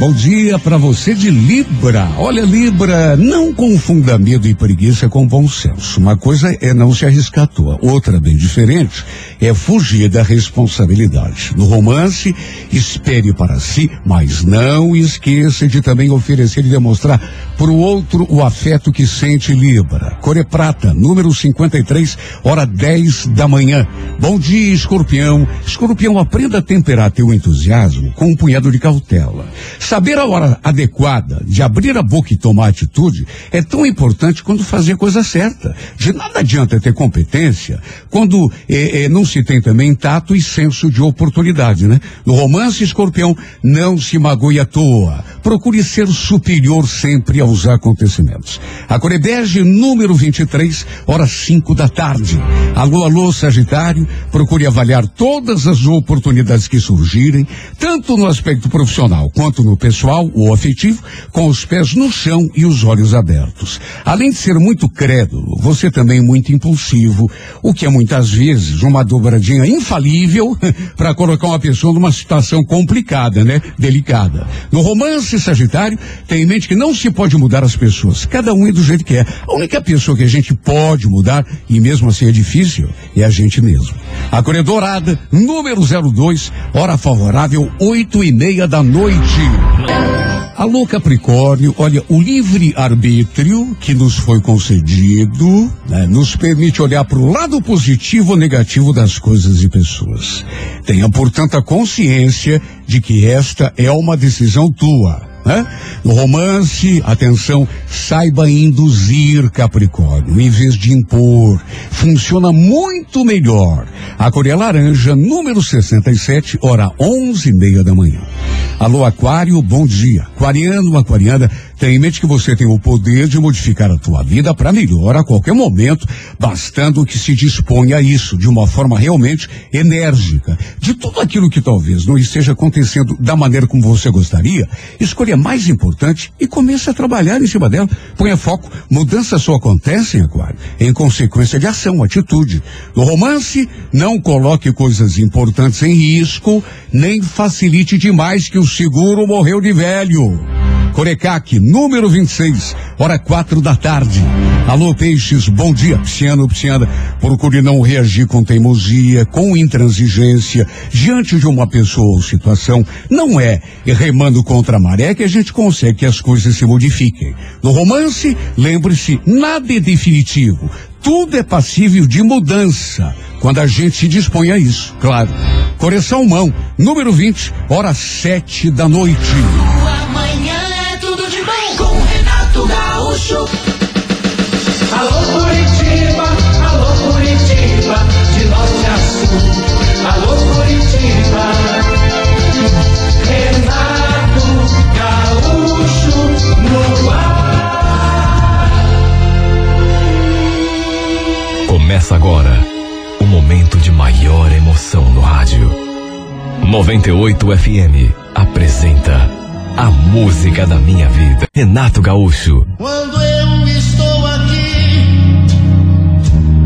Bom dia para você de Libra. Olha, Libra, não confunda medo e preguiça com bom senso. Uma coisa é não se arriscar à toa, outra bem diferente é fugir da responsabilidade. No romance, espere para si, mas não esqueça de também oferecer e demonstrar para o outro o afeto que sente Libra. Cor é Prata, número 53, hora 10 da manhã. Bom dia, escorpião. Escorpião, aprenda a temperar teu entusiasmo com um punhado de cautela. Saber a hora adequada de abrir a boca e tomar atitude é tão importante quanto fazer a coisa certa. De nada adianta ter competência quando eh, eh, não se tem também tato e senso de oportunidade, né? No romance, escorpião, não se magoe à toa. Procure ser superior sempre aos acontecimentos. A Corebege, número 23, horas 5 da tarde. Alô, alô, Sagitário, procure avaliar todas as oportunidades que surgirem, tanto no aspecto profissional quanto no pessoal ou afetivo, com os pés no chão e os olhos abertos. Além de ser muito crédulo, você também é muito impulsivo, o que é muitas vezes uma dobradinha infalível para colocar uma pessoa numa situação complicada, né? Delicada. No romance Sagitário, tem em mente que não se pode mudar as pessoas, cada um é do jeito que é. A única pessoa que a gente pode mudar, e mesmo assim é difícil, é a gente mesmo. A cor dourada, número 02, hora favorável, oito e meia da noite. Alô Capricórnio, olha, o livre arbítrio que nos foi concedido né, nos permite olhar para o lado positivo ou negativo das coisas e pessoas. Tenha, portanto, a consciência de que esta é uma decisão tua. Né? No romance, atenção, saiba induzir Capricórnio, em vez de impor. Funciona muito melhor. A cor é laranja, número 67, hora onze e meia da manhã. Alô, Aquário, bom dia. Aquariano, aquariana, tenha em mente que você tem o poder de modificar a tua vida para melhor a qualquer momento, bastando que se disponha a isso de uma forma realmente enérgica. De tudo aquilo que talvez não esteja acontecendo da maneira como você gostaria, escolha mais importante e comece a trabalhar em cima dela. Ponha foco. Mudanças só acontecem, Aquário, em consequência de ação, atitude. No romance, não coloque coisas importantes em risco, nem facilite demais que o seguro morreu de velho. Corecaque, número 26, hora quatro da tarde. Alô, peixes, bom dia. Pisciano, pisciana, procure não reagir com teimosia, com intransigência, diante de uma pessoa ou situação. Não é remando contra a maré que a gente consegue que as coisas se modifiquem. No romance, lembre-se, nada é definitivo. Tudo é passível de mudança quando a gente se dispõe a isso, claro. Coração mão, número 20, hora sete da noite. Amanhã Renato Gaúcho. Alô Curitiba, alô Curitiba, de norte a sul. Alô Curitiba. Renato Gaúcho no ar. Começa agora o momento de maior emoção no rádio. 98 FM apresenta A Música da Minha Vida. Renato Gaúcho. Quando eu estou aqui,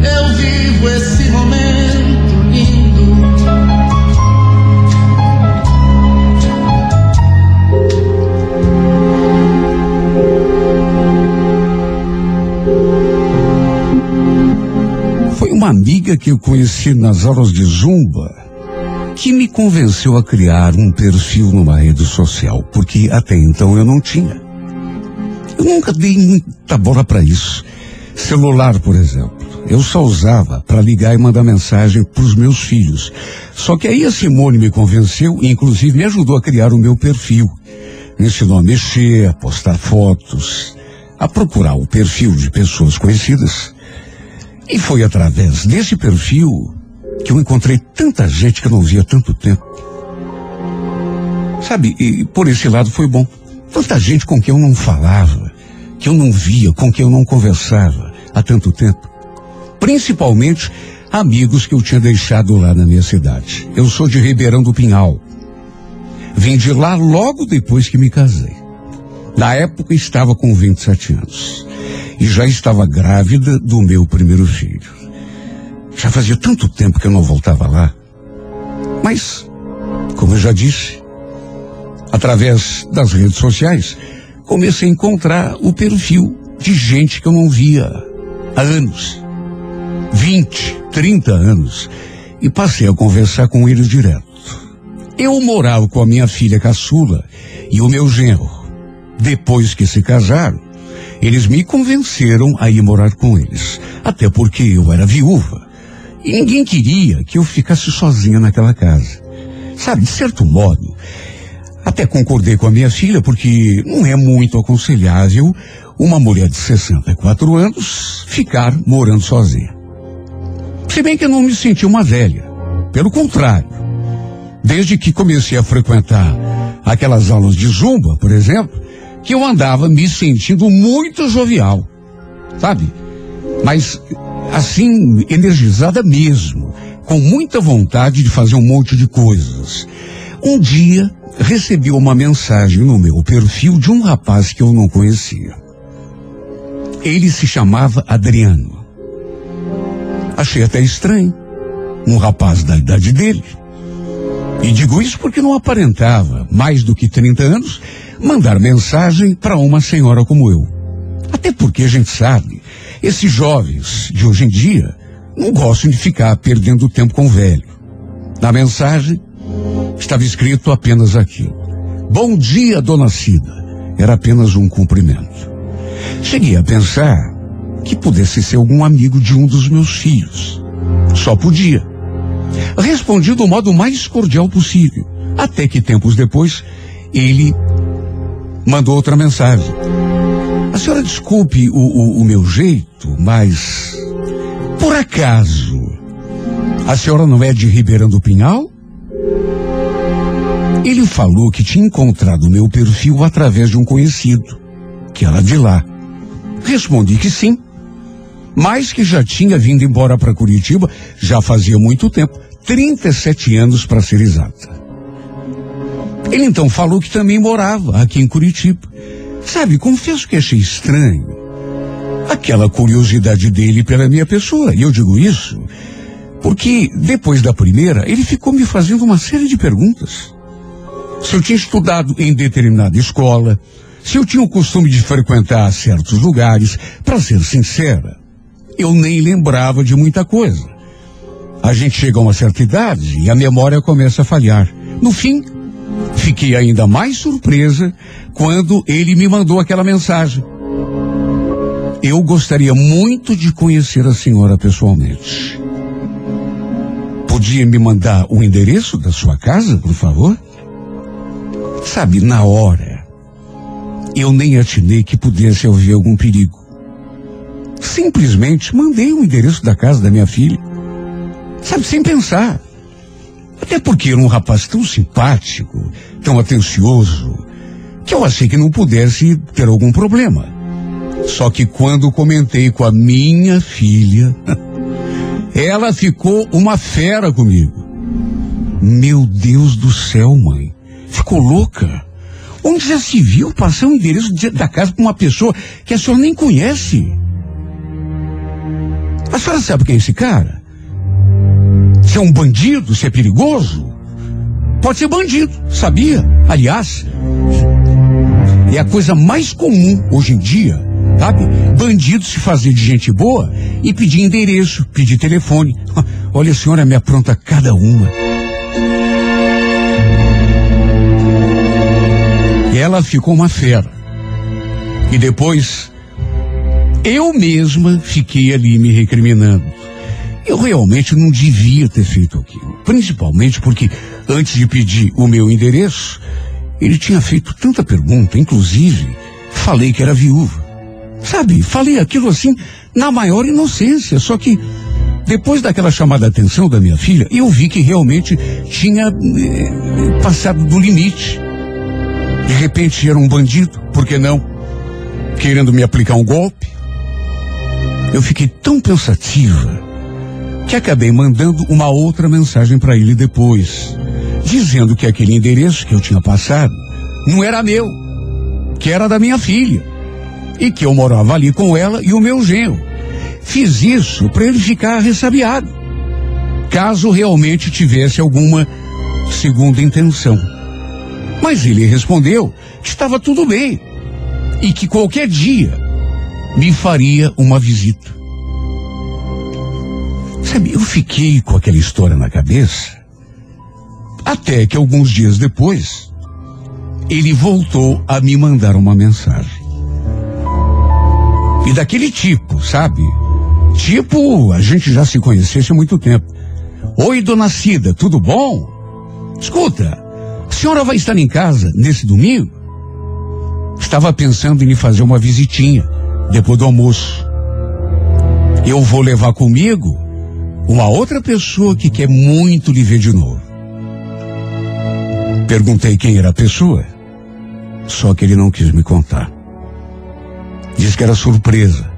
eu vivo esse momento lindo. Foi uma amiga que eu conheci nas aulas de zumba que me convenceu a criar um perfil numa rede social, porque até então eu não tinha. Eu nunca dei muita bola para isso. Celular, por exemplo, eu só usava para ligar e mandar mensagem para os meus filhos. Só que aí a Simone me convenceu e inclusive me ajudou a criar o meu perfil. Me ensinou a mexer, a postar fotos, a procurar o perfil de pessoas conhecidas. E foi através desse perfil que eu encontrei tanta gente que eu não via tanto tempo. Sabe, e por esse lado foi bom. Tanta gente com quem eu não falava, que eu não via, com quem eu não conversava há tanto tempo. Principalmente amigos que eu tinha deixado lá na minha cidade. Eu sou de Ribeirão do Pinhal. Vim de lá logo depois que me casei. Na época estava com 27 anos. E já estava grávida do meu primeiro filho. Já fazia tanto tempo que eu não voltava lá. Mas, como eu já disse, através das redes sociais, comecei a encontrar o perfil de gente que eu não via há anos. 20, 30 anos. E passei a conversar com eles direto. Eu morava com a minha filha caçula e o meu genro. Depois que se casaram, eles me convenceram a ir morar com eles. Até porque eu era viúva. E ninguém queria que eu ficasse sozinha naquela casa. Sabe, de certo modo, até concordei com a minha filha, porque não é muito aconselhável uma mulher de 64 anos ficar morando sozinha. Se bem que eu não me senti uma velha. Pelo contrário. Desde que comecei a frequentar aquelas aulas de zumba, por exemplo, que eu andava me sentindo muito jovial. Sabe? Mas, assim, energizada mesmo. Com muita vontade de fazer um monte de coisas. Um dia, recebi uma mensagem no meu perfil de um rapaz que eu não conhecia. Ele se chamava Adriano. Achei até estranho. Um rapaz da idade dele. E digo isso porque não aparentava, mais do que 30 anos, mandar mensagem para uma senhora como eu. Até porque a gente sabe, esses jovens de hoje em dia não gostam de ficar perdendo tempo com o velho. Na mensagem estava escrito apenas aquilo. Bom dia, dona Cida. Era apenas um cumprimento. Cheguei a pensar que pudesse ser algum amigo de um dos meus filhos. Só podia. Respondi do modo mais cordial possível. Até que tempos depois, ele mandou outra mensagem. A senhora desculpe o, o- o meu jeito, mas. Por acaso. A senhora não é de Ribeirão do Pinhal? Ele falou que tinha encontrado meu perfil através de um conhecido, que era de lá. Respondi que sim, mas que já tinha vindo embora para Curitiba já fazia muito tempo 37 anos para ser exata. Ele então falou que também morava aqui em Curitiba. Sabe, confesso que achei estranho aquela curiosidade dele pela minha pessoa. E eu digo isso porque depois da primeira ele ficou me fazendo uma série de perguntas. Se eu tinha estudado em determinada escola, se eu tinha o costume de frequentar certos lugares, para ser sincera, eu nem lembrava de muita coisa. A gente chega a uma certa idade e a memória começa a falhar. No fim, fiquei ainda mais surpresa quando ele me mandou aquela mensagem. Eu gostaria muito de conhecer a senhora pessoalmente. Podia me mandar o endereço da sua casa, por favor? Sabe, na hora, eu nem atinei que pudesse haver algum perigo. Simplesmente mandei o endereço da casa da minha filha. Sabe, sem pensar. Até porque era um rapaz tão simpático, tão atencioso, que eu achei que não pudesse ter algum problema. Só que quando comentei com a minha filha, ela ficou uma fera comigo. Meu Deus do céu, mãe. Ficou louca. Onde já se viu passar o endereço de- da casa para uma pessoa que a senhora nem conhece? A senhora sabe quem é esse cara? Se é um bandido, se é perigoso? Pode ser bandido, sabia? Aliás, é a coisa mais comum hoje em dia, sabe? Bandido se fazer de gente boa e pedir endereço, pedir telefone. Olha, a senhora me apronta cada uma. Ela ficou uma fera. E depois, eu mesma fiquei ali me recriminando. Eu realmente não devia ter feito aquilo. Principalmente porque, antes de pedir o meu endereço, ele tinha feito tanta pergunta, inclusive, falei que era viúva. Sabe, falei aquilo assim na maior inocência, só que depois daquela chamada atenção da minha filha, eu vi que realmente tinha eh, passado do limite. De repente era um bandido, por que não? Querendo me aplicar um golpe. Eu fiquei tão pensativa que acabei mandando uma outra mensagem para ele depois, dizendo que aquele endereço que eu tinha passado não era meu, que era da minha filha e que eu morava ali com ela e o meu genro. Fiz isso para ele ficar ressabiado, caso realmente tivesse alguma segunda intenção. Mas ele respondeu que estava tudo bem e que qualquer dia me faria uma visita. Sabe, eu fiquei com aquela história na cabeça, até que alguns dias depois, ele voltou a me mandar uma mensagem. E daquele tipo, sabe? Tipo, a gente já se conhecesse há muito tempo. Oi, dona Cida, tudo bom? Escuta, a senhora vai estar em casa nesse domingo? Estava pensando em lhe fazer uma visitinha depois do almoço. Eu vou levar comigo uma outra pessoa que quer muito lhe ver de novo. Perguntei quem era a pessoa, só que ele não quis me contar. Diz que era surpresa,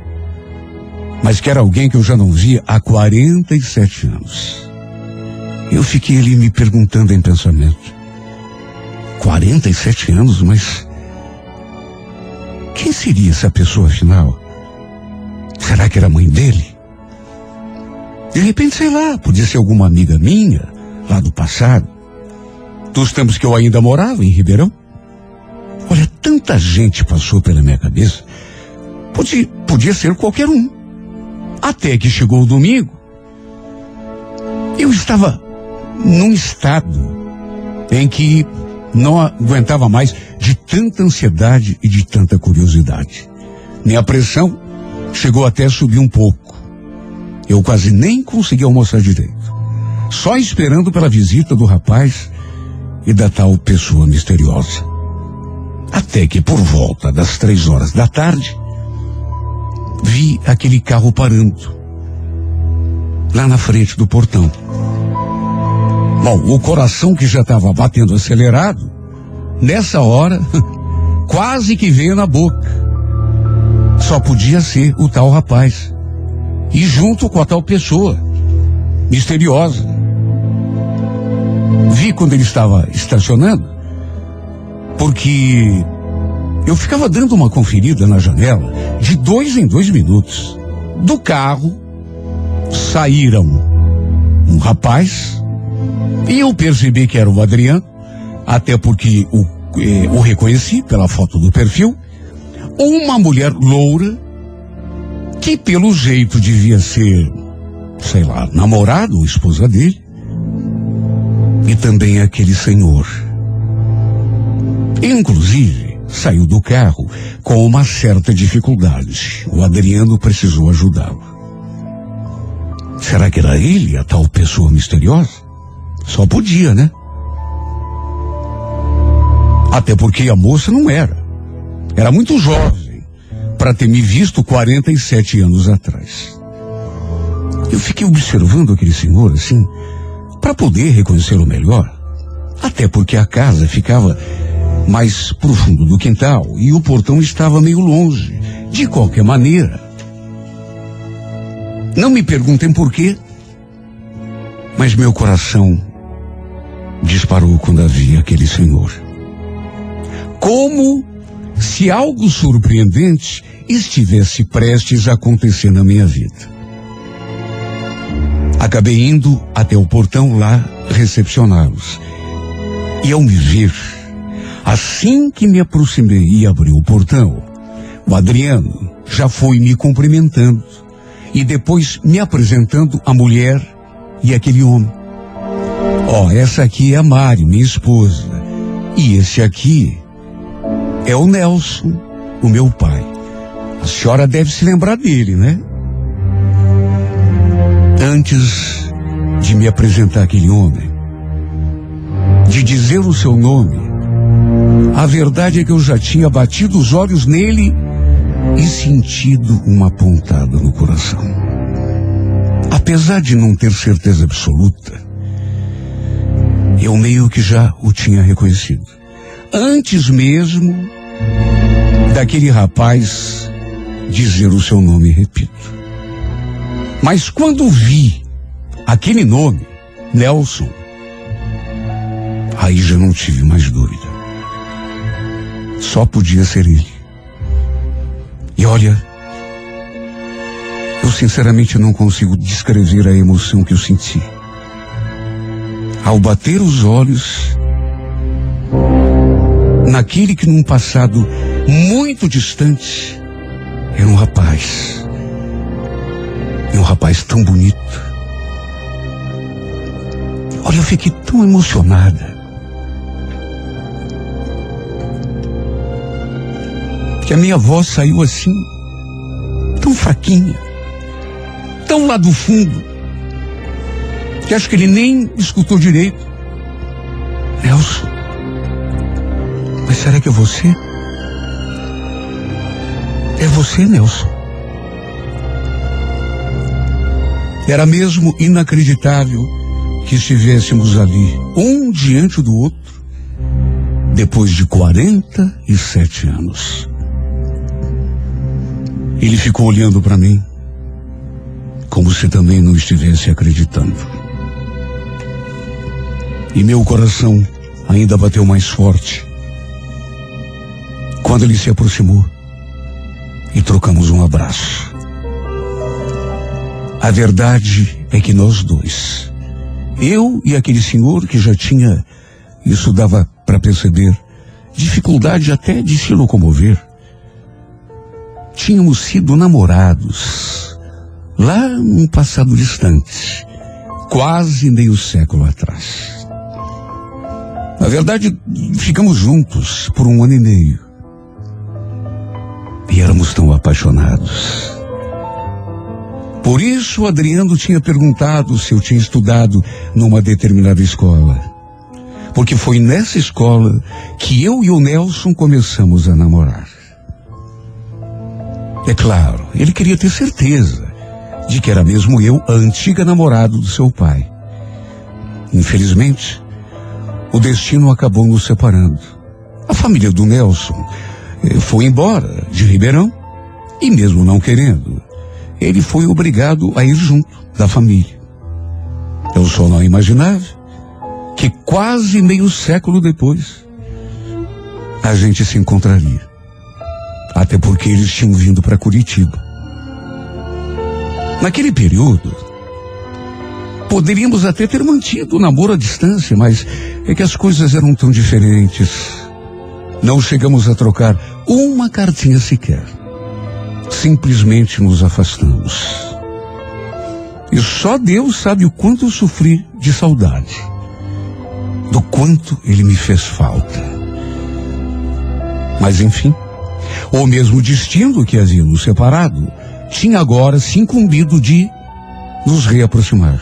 mas que era alguém que eu já não via há 47 anos. Eu fiquei ali me perguntando em pensamento. 47 anos, mas. Quem seria essa pessoa afinal? Será que era a mãe dele? De repente, sei lá, podia ser alguma amiga minha, lá do passado. Dos tempos que eu ainda morava em Ribeirão. Olha, tanta gente passou pela minha cabeça. Podia, podia ser qualquer um. Até que chegou o domingo. Eu estava num estado em que não aguentava mais de tanta ansiedade e de tanta curiosidade. Minha pressão chegou até a subir um pouco. Eu quase nem consegui almoçar direito. Só esperando pela visita do rapaz e da tal pessoa misteriosa. Até que por volta das três horas da tarde, vi aquele carro parando lá na frente do portão. Bom, o coração que já estava batendo acelerado, nessa hora, quase que veio na boca. Só podia ser o tal rapaz. E junto com a tal pessoa, misteriosa. Vi quando ele estava estacionando, porque eu ficava dando uma conferida na janela de dois em dois minutos. Do carro saíram um rapaz e eu percebi que era o Adriano, até porque o, eh, o reconheci pela foto do perfil. Uma mulher loura que pelo jeito devia ser, sei lá, namorado ou esposa dele. E também aquele senhor. Inclusive, saiu do carro com uma certa dificuldade. O Adriano precisou ajudá-lo. Será que era ele, a tal pessoa misteriosa? Só podia, né? Até porque a moça não era. Era muito jovem para ter me visto 47 anos atrás. Eu fiquei observando aquele senhor assim, para poder reconhecê-lo melhor. Até porque a casa ficava mais profundo do quintal e o portão estava meio longe. De qualquer maneira, não me perguntem por quê, mas meu coração disparou quando vi aquele senhor. Como se algo surpreendente estivesse prestes a acontecer na minha vida. Acabei indo até o portão lá recepcioná-los. E ao me ver, assim que me aproximei e abri o portão, o Adriano já foi me cumprimentando e depois me apresentando a mulher e aquele homem. Ó, oh, essa aqui é a Mari, minha esposa. E esse aqui é o Nelson, o meu pai. A senhora deve se lembrar dele, né? Antes de me apresentar aquele homem, de dizer o seu nome, a verdade é que eu já tinha batido os olhos nele e sentido uma pontada no coração. Apesar de não ter certeza absoluta, eu meio que já o tinha reconhecido. Antes mesmo daquele rapaz dizer o seu nome, repito. Mas quando vi aquele nome, Nelson, aí já não tive mais dúvida. Só podia ser ele. E olha, eu sinceramente não consigo descrever a emoção que eu senti. Ao bater os olhos naquele que num passado muito distante era um rapaz. Um rapaz tão bonito. Olha, eu fiquei tão emocionada. Que a minha voz saiu assim, tão fraquinha, tão lá do fundo, que acho que ele nem escutou direito. Nelson, mas será que é você? É você, Nelson. Era mesmo inacreditável que estivéssemos ali, um diante do outro, depois de 47 anos. Ele ficou olhando para mim, como se também não estivesse acreditando. E meu coração ainda bateu mais forte quando ele se aproximou e trocamos um abraço. A verdade é que nós dois, eu e aquele senhor que já tinha, isso dava para perceber, dificuldade até de se locomover, tínhamos sido namorados lá num passado distante, quase meio século atrás. Na verdade, ficamos juntos por um ano e meio. E éramos tão apaixonados. Por isso, Adriano tinha perguntado se eu tinha estudado numa determinada escola. Porque foi nessa escola que eu e o Nelson começamos a namorar. É claro, ele queria ter certeza de que era mesmo eu a antiga namorada do seu pai. Infelizmente, o destino acabou nos separando. A família do Nelson eh, foi embora de Ribeirão e mesmo não querendo, ele foi obrigado a ir junto da família. Eu só não imaginava que quase meio século depois a gente se encontraria. Até porque eles tinham vindo para Curitiba. Naquele período, poderíamos até ter mantido o namoro à distância, mas é que as coisas eram tão diferentes. Não chegamos a trocar uma cartinha sequer. Simplesmente nos afastamos. E só Deus sabe o quanto eu sofri de saudade. Do quanto ele me fez falta. Mas enfim, o mesmo destino que havia nos separado tinha agora se incumbido de nos reaproximar.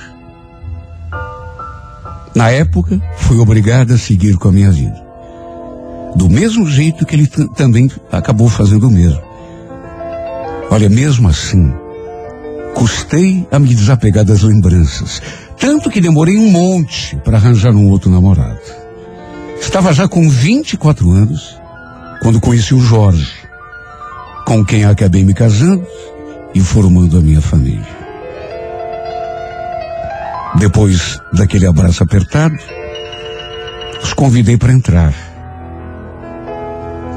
Na época, fui obrigada a seguir com a minha vida. Do mesmo jeito que ele também acabou fazendo o mesmo. Olha, mesmo assim, custei a me desapegar das lembranças. Tanto que demorei um monte para arranjar um outro namorado. Estava já com 24 anos quando conheci o Jorge, com quem acabei me casando e formando a minha família. Depois daquele abraço apertado, os convidei para entrar.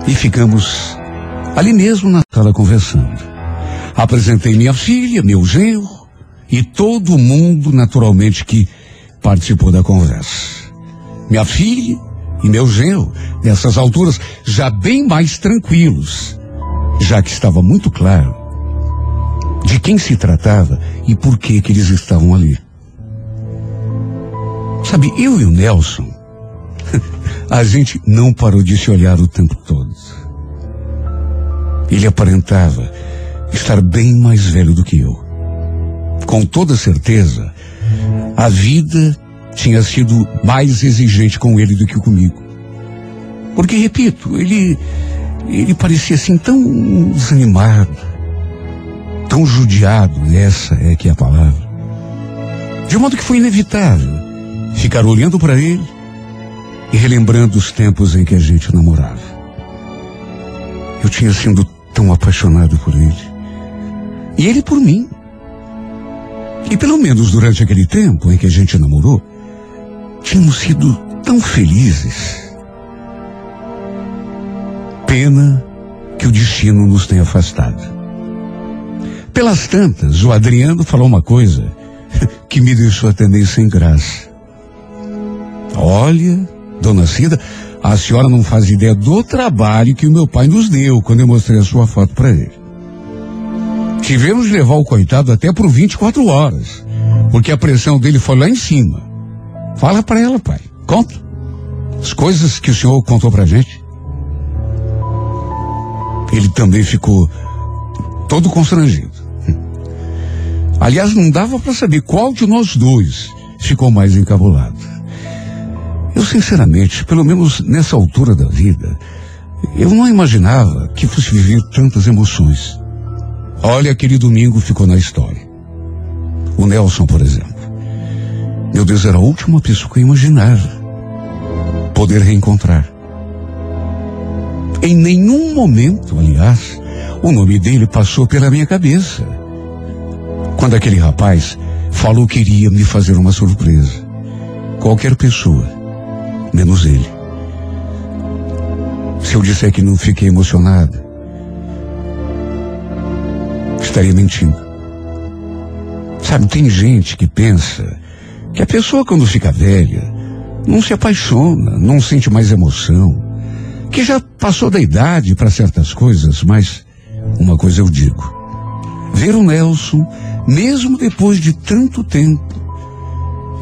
E ficamos ali mesmo na sala conversando. Apresentei minha filha, meu genro e todo mundo, naturalmente, que participou da conversa. Minha filha e meu genro, nessas alturas, já bem mais tranquilos, já que estava muito claro de quem se tratava e por que que eles estavam ali. Sabe, eu e o Nelson, a gente não parou de se olhar o tempo todo. Ele aparentava estar bem mais velho do que eu. Com toda certeza, a vida tinha sido mais exigente com ele do que comigo. Porque, repito, ele, ele parecia assim tão desanimado, tão judiado, essa é que é a palavra. De modo que foi inevitável ficar olhando para ele e relembrando os tempos em que a gente namorava. Eu tinha sido tão apaixonado por ele. E ele por mim. E pelo menos durante aquele tempo em que a gente namorou, tínhamos sido tão felizes. Pena que o destino nos tenha afastado. Pelas tantas, o Adriano falou uma coisa que me deixou até meio sem graça. Olha, dona Cida, a senhora não faz ideia do trabalho que o meu pai nos deu quando eu mostrei a sua foto para ele. Tivemos de levar o coitado até por 24 horas, porque a pressão dele foi lá em cima. Fala para ela, pai. Conta. As coisas que o senhor contou pra gente. Ele também ficou todo constrangido. Aliás, não dava para saber qual de nós dois ficou mais encabulado. Eu, sinceramente, pelo menos nessa altura da vida, eu não imaginava que fosse viver tantas emoções. Olha, aquele domingo ficou na história. O Nelson, por exemplo. Meu Deus, era a última pessoa que eu imaginava poder reencontrar. Em nenhum momento, aliás, o nome dele passou pela minha cabeça. Quando aquele rapaz falou que iria me fazer uma surpresa. Qualquer pessoa, menos ele. Se eu disser que não fiquei emocionada, estaria mentindo. Sabe, tem gente que pensa que a pessoa quando fica velha não se apaixona, não sente mais emoção, que já passou da idade para certas coisas, mas uma coisa eu digo. Ver o Nelson, mesmo depois de tanto tempo,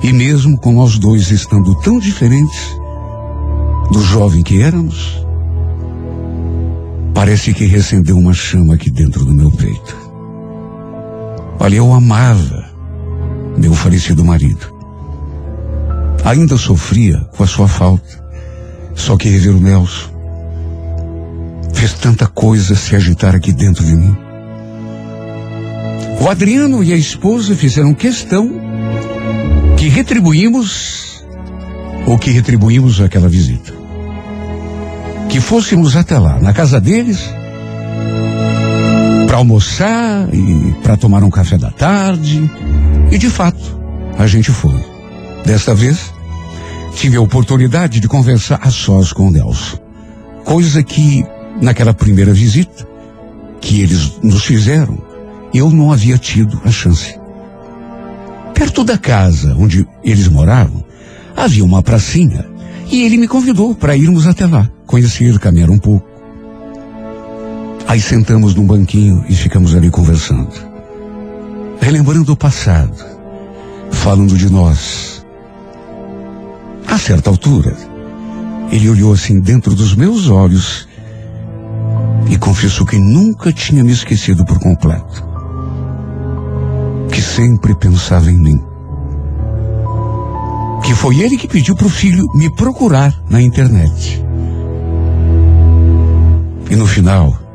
e mesmo com nós dois estando tão diferentes do jovem que éramos, parece que recendeu uma chama aqui dentro do meu peito. Olha, eu amava meu falecido marido. Ainda sofria com a sua falta. Só que rever o Nelson fez tanta coisa se agitar aqui dentro de mim. O Adriano e a esposa fizeram questão que retribuímos ou que retribuímos aquela visita. Que fôssemos até lá, na casa deles, para almoçar e para tomar um café da tarde. E de fato, a gente foi. Desta vez, tive a oportunidade de conversar a sós com o Nelson. Coisa que, naquela primeira visita que eles nos fizeram, eu não havia tido a chance. Perto da casa onde eles moravam, havia uma pracinha e ele me convidou para irmos até lá, conhecer, caminhar um pouco. Aí sentamos num banquinho e ficamos ali conversando, relembrando o passado, falando de nós. A certa altura, ele olhou assim dentro dos meus olhos e confessou que nunca tinha me esquecido por completo. Que sempre pensava em mim. Que foi ele que pediu para o filho me procurar na internet. E no final,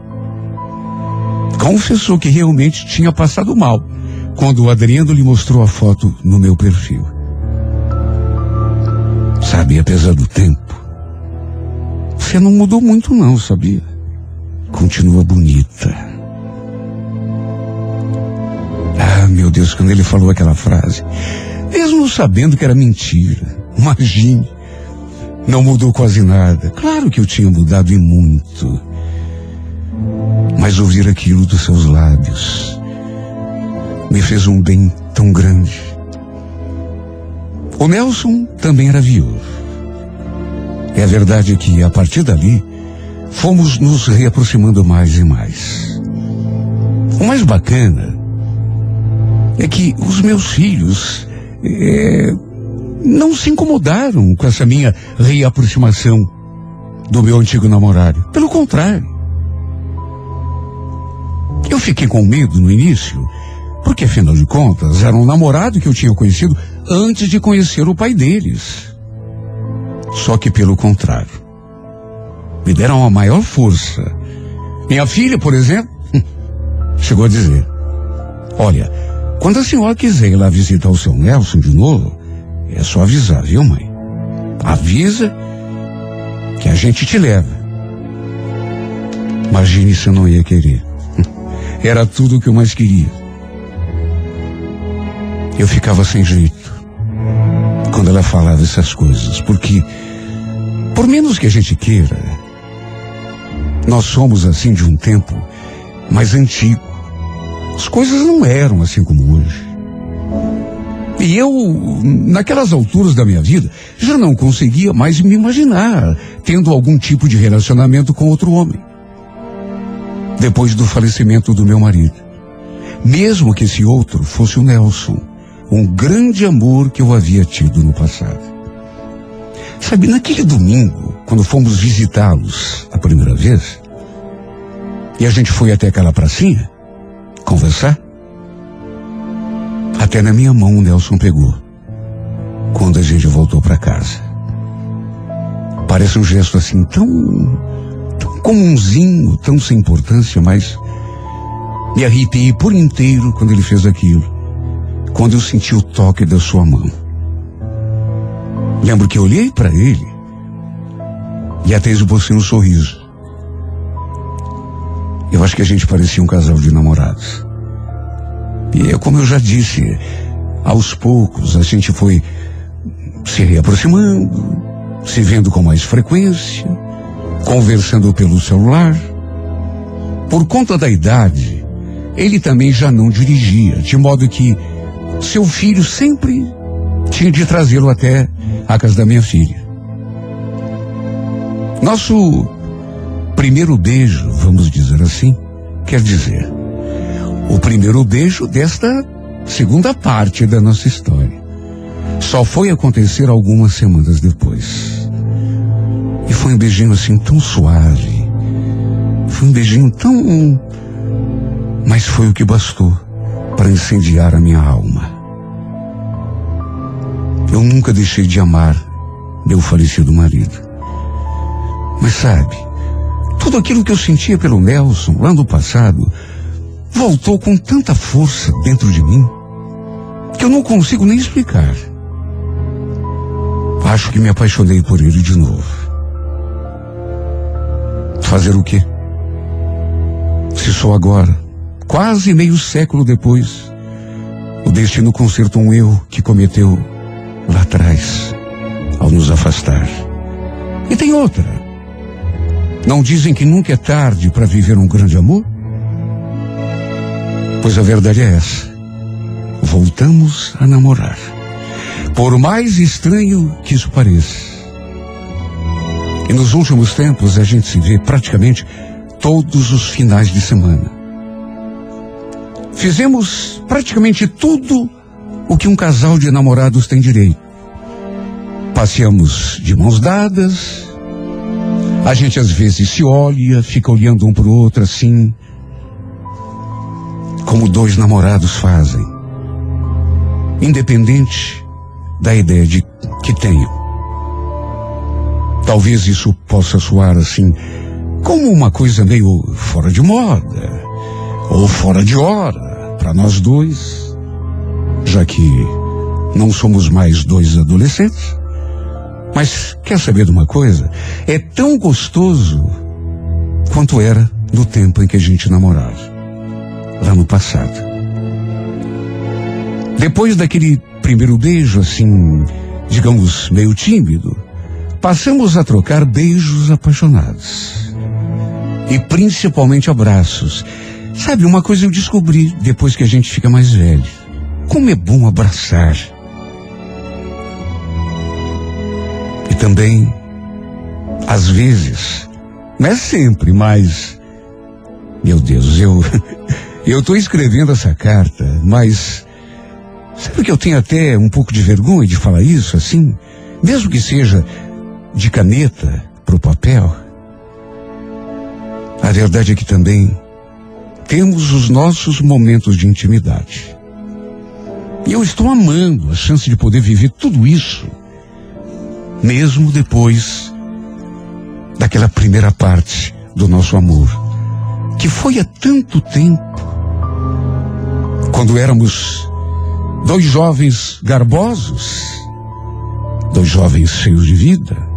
confessou que realmente tinha passado mal quando o Adriano lhe mostrou a foto no meu perfil. Sabe, apesar do tempo, você não mudou muito não, sabia? Continua bonita. Ah, meu Deus, quando ele falou aquela frase, mesmo sabendo que era mentira, imagine, não mudou quase nada. Claro que eu tinha mudado e muito. Mas ouvir aquilo dos seus lábios me fez um bem tão grande. O Nelson também era viúvo. É verdade que, a partir dali, fomos nos reaproximando mais e mais. O mais bacana é que os meus filhos eh, não se incomodaram com essa minha reaproximação do meu antigo namorado. Pelo contrário. Eu fiquei com medo no início, porque afinal de contas era um namorado que eu tinha conhecido antes de conhecer o pai deles. Só que pelo contrário. Me deram uma maior força. Minha filha, por exemplo, chegou a dizer: Olha, quando a senhora quiser ir lá visitar o seu Nelson de novo, é só avisar, viu, mãe? Avisa que a gente te leva. Imagine se eu não ia querer. Era tudo o que eu mais queria. Eu ficava sem jeito quando ela falava essas coisas, porque, por menos que a gente queira, nós somos assim de um tempo mais antigo. As coisas não eram assim como hoje. E eu, naquelas alturas da minha vida, já não conseguia mais me imaginar tendo algum tipo de relacionamento com outro homem. Depois do falecimento do meu marido. Mesmo que esse outro fosse o Nelson, um grande amor que eu havia tido no passado. Sabe, naquele domingo, quando fomos visitá-los a primeira vez, e a gente foi até aquela pracinha, conversar, até na minha mão o Nelson pegou, quando a gente voltou para casa. Parece um gesto assim tão, tão comunzinho, tão sem importância, mas me arrepiei por inteiro quando ele fez aquilo, quando eu senti o toque da sua mão. Lembro que eu olhei para ele e até esbocei um sorriso. Eu acho que a gente parecia um casal de namorados. E é como eu já disse, aos poucos a gente foi se reaproximando, se vendo com mais frequência, conversando pelo celular. Por conta da idade, ele também já não dirigia, de modo que seu filho sempre tinha de trazê-lo até a casa da minha filha. Nosso primeiro beijo, vamos dizer assim, quer dizer, o primeiro beijo desta segunda parte da nossa história. Só foi acontecer algumas semanas depois. E foi um beijinho assim tão suave. Foi um beijinho tão. Mas foi o que bastou para incendiar a minha alma. eu nunca deixei de amar meu falecido marido. Mas sabe, tudo aquilo que eu sentia pelo Nelson lá no passado voltou com tanta força dentro de mim que eu não consigo nem explicar. Acho que me apaixonei por ele de novo. Fazer o quê? Se só agora, quase meio século depois, o destino conserta um erro que cometeu lá atrás, ao nos afastar. E tem outra. Não dizem que nunca é tarde para viver um grande amor? Pois a verdade é essa. Voltamos a namorar. Por mais estranho que isso pareça. E nos últimos tempos a gente se vê praticamente todos os finais de semana. Fizemos praticamente tudo o que um casal de namorados tem direito. Passeamos de mãos dadas. A gente às vezes se olha, fica olhando um para o outro assim, como dois namorados fazem, independente da ideia de que tenham. Talvez isso possa soar assim, como uma coisa meio fora de moda, ou fora de hora, para nós dois, já que não somos mais dois adolescentes. Mas quer saber de uma coisa? É tão gostoso quanto era no tempo em que a gente namorava, lá no passado. Depois daquele primeiro beijo, assim, digamos, meio tímido, passamos a trocar beijos apaixonados. E principalmente abraços. Sabe, uma coisa eu descobri depois que a gente fica mais velho. Como é bom abraçar. E também, às vezes, não é sempre, mas. Meu Deus, eu. Eu estou escrevendo essa carta, mas. Sabe que eu tenho até um pouco de vergonha de falar isso assim? Mesmo que seja de caneta para o papel. A verdade é que também temos os nossos momentos de intimidade. E eu estou amando a chance de poder viver tudo isso, mesmo depois daquela primeira parte do nosso amor, que foi há tanto tempo, quando éramos dois jovens garbosos, dois jovens cheios de vida,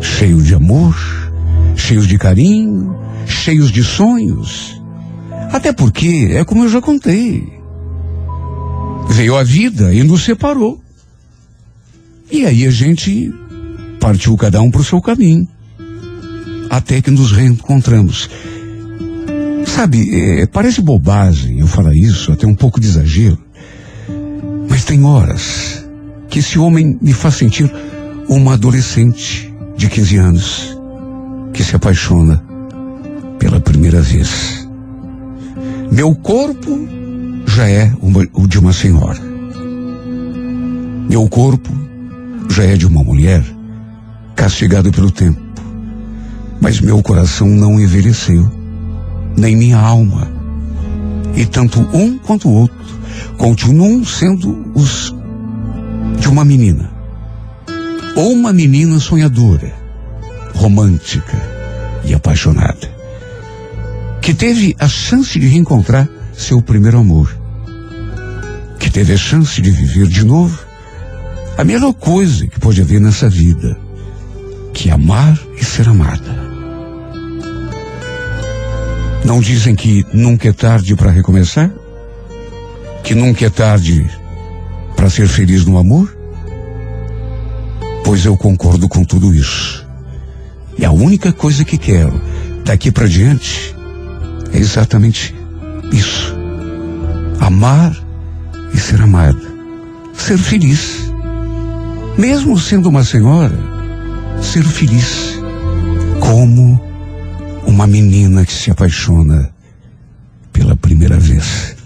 cheios de amor, cheios de carinho, cheios de sonhos. Até porque, é como eu já contei, veio a vida e nos separou. E aí a gente partiu cada um para o seu caminho. Até que nos reencontramos. Sabe, é, parece bobagem eu falar isso, até um pouco de exagero. Mas tem horas que esse homem me faz sentir uma adolescente de 15 anos que se apaixona pela primeira vez. Meu corpo já é uma- o de uma senhora. Meu corpo já é de uma mulher castigado pelo tempo. Mas meu coração não envelheceu, nem minha alma. E tanto um quanto o outro continuam sendo os de uma menina. Ou uma menina sonhadora, romântica e apaixonada, que teve a chance de reencontrar seu primeiro amor, que teve a chance de viver de novo a melhor coisa que pode haver nessa vida, que é amar e ser amada. Não dizem que nunca é tarde para recomeçar? Que nunca é tarde para ser feliz no amor? Pois eu concordo com tudo isso. E a única coisa que quero daqui para diante é exatamente isso. Amar e ser amada. Ser feliz. Mesmo sendo uma senhora, ser feliz. Como uma menina que se apaixona pela primeira vez.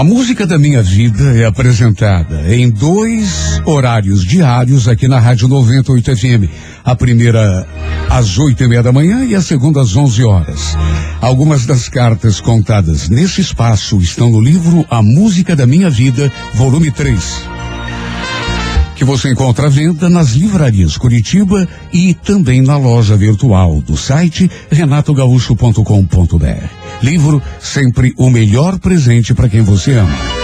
A música da minha vida é apresentada em dois horários diários aqui na Rádio 98 FM. A primeira às oito e meia da manhã e a segunda às onze horas. Algumas das cartas contadas nesse espaço estão no livro A Música da Minha Vida, volume 3 que você encontra à venda nas livrarias Curitiba e também na loja virtual do site renatogaúcho.com.br. Livro sempre o melhor presente para quem você ama.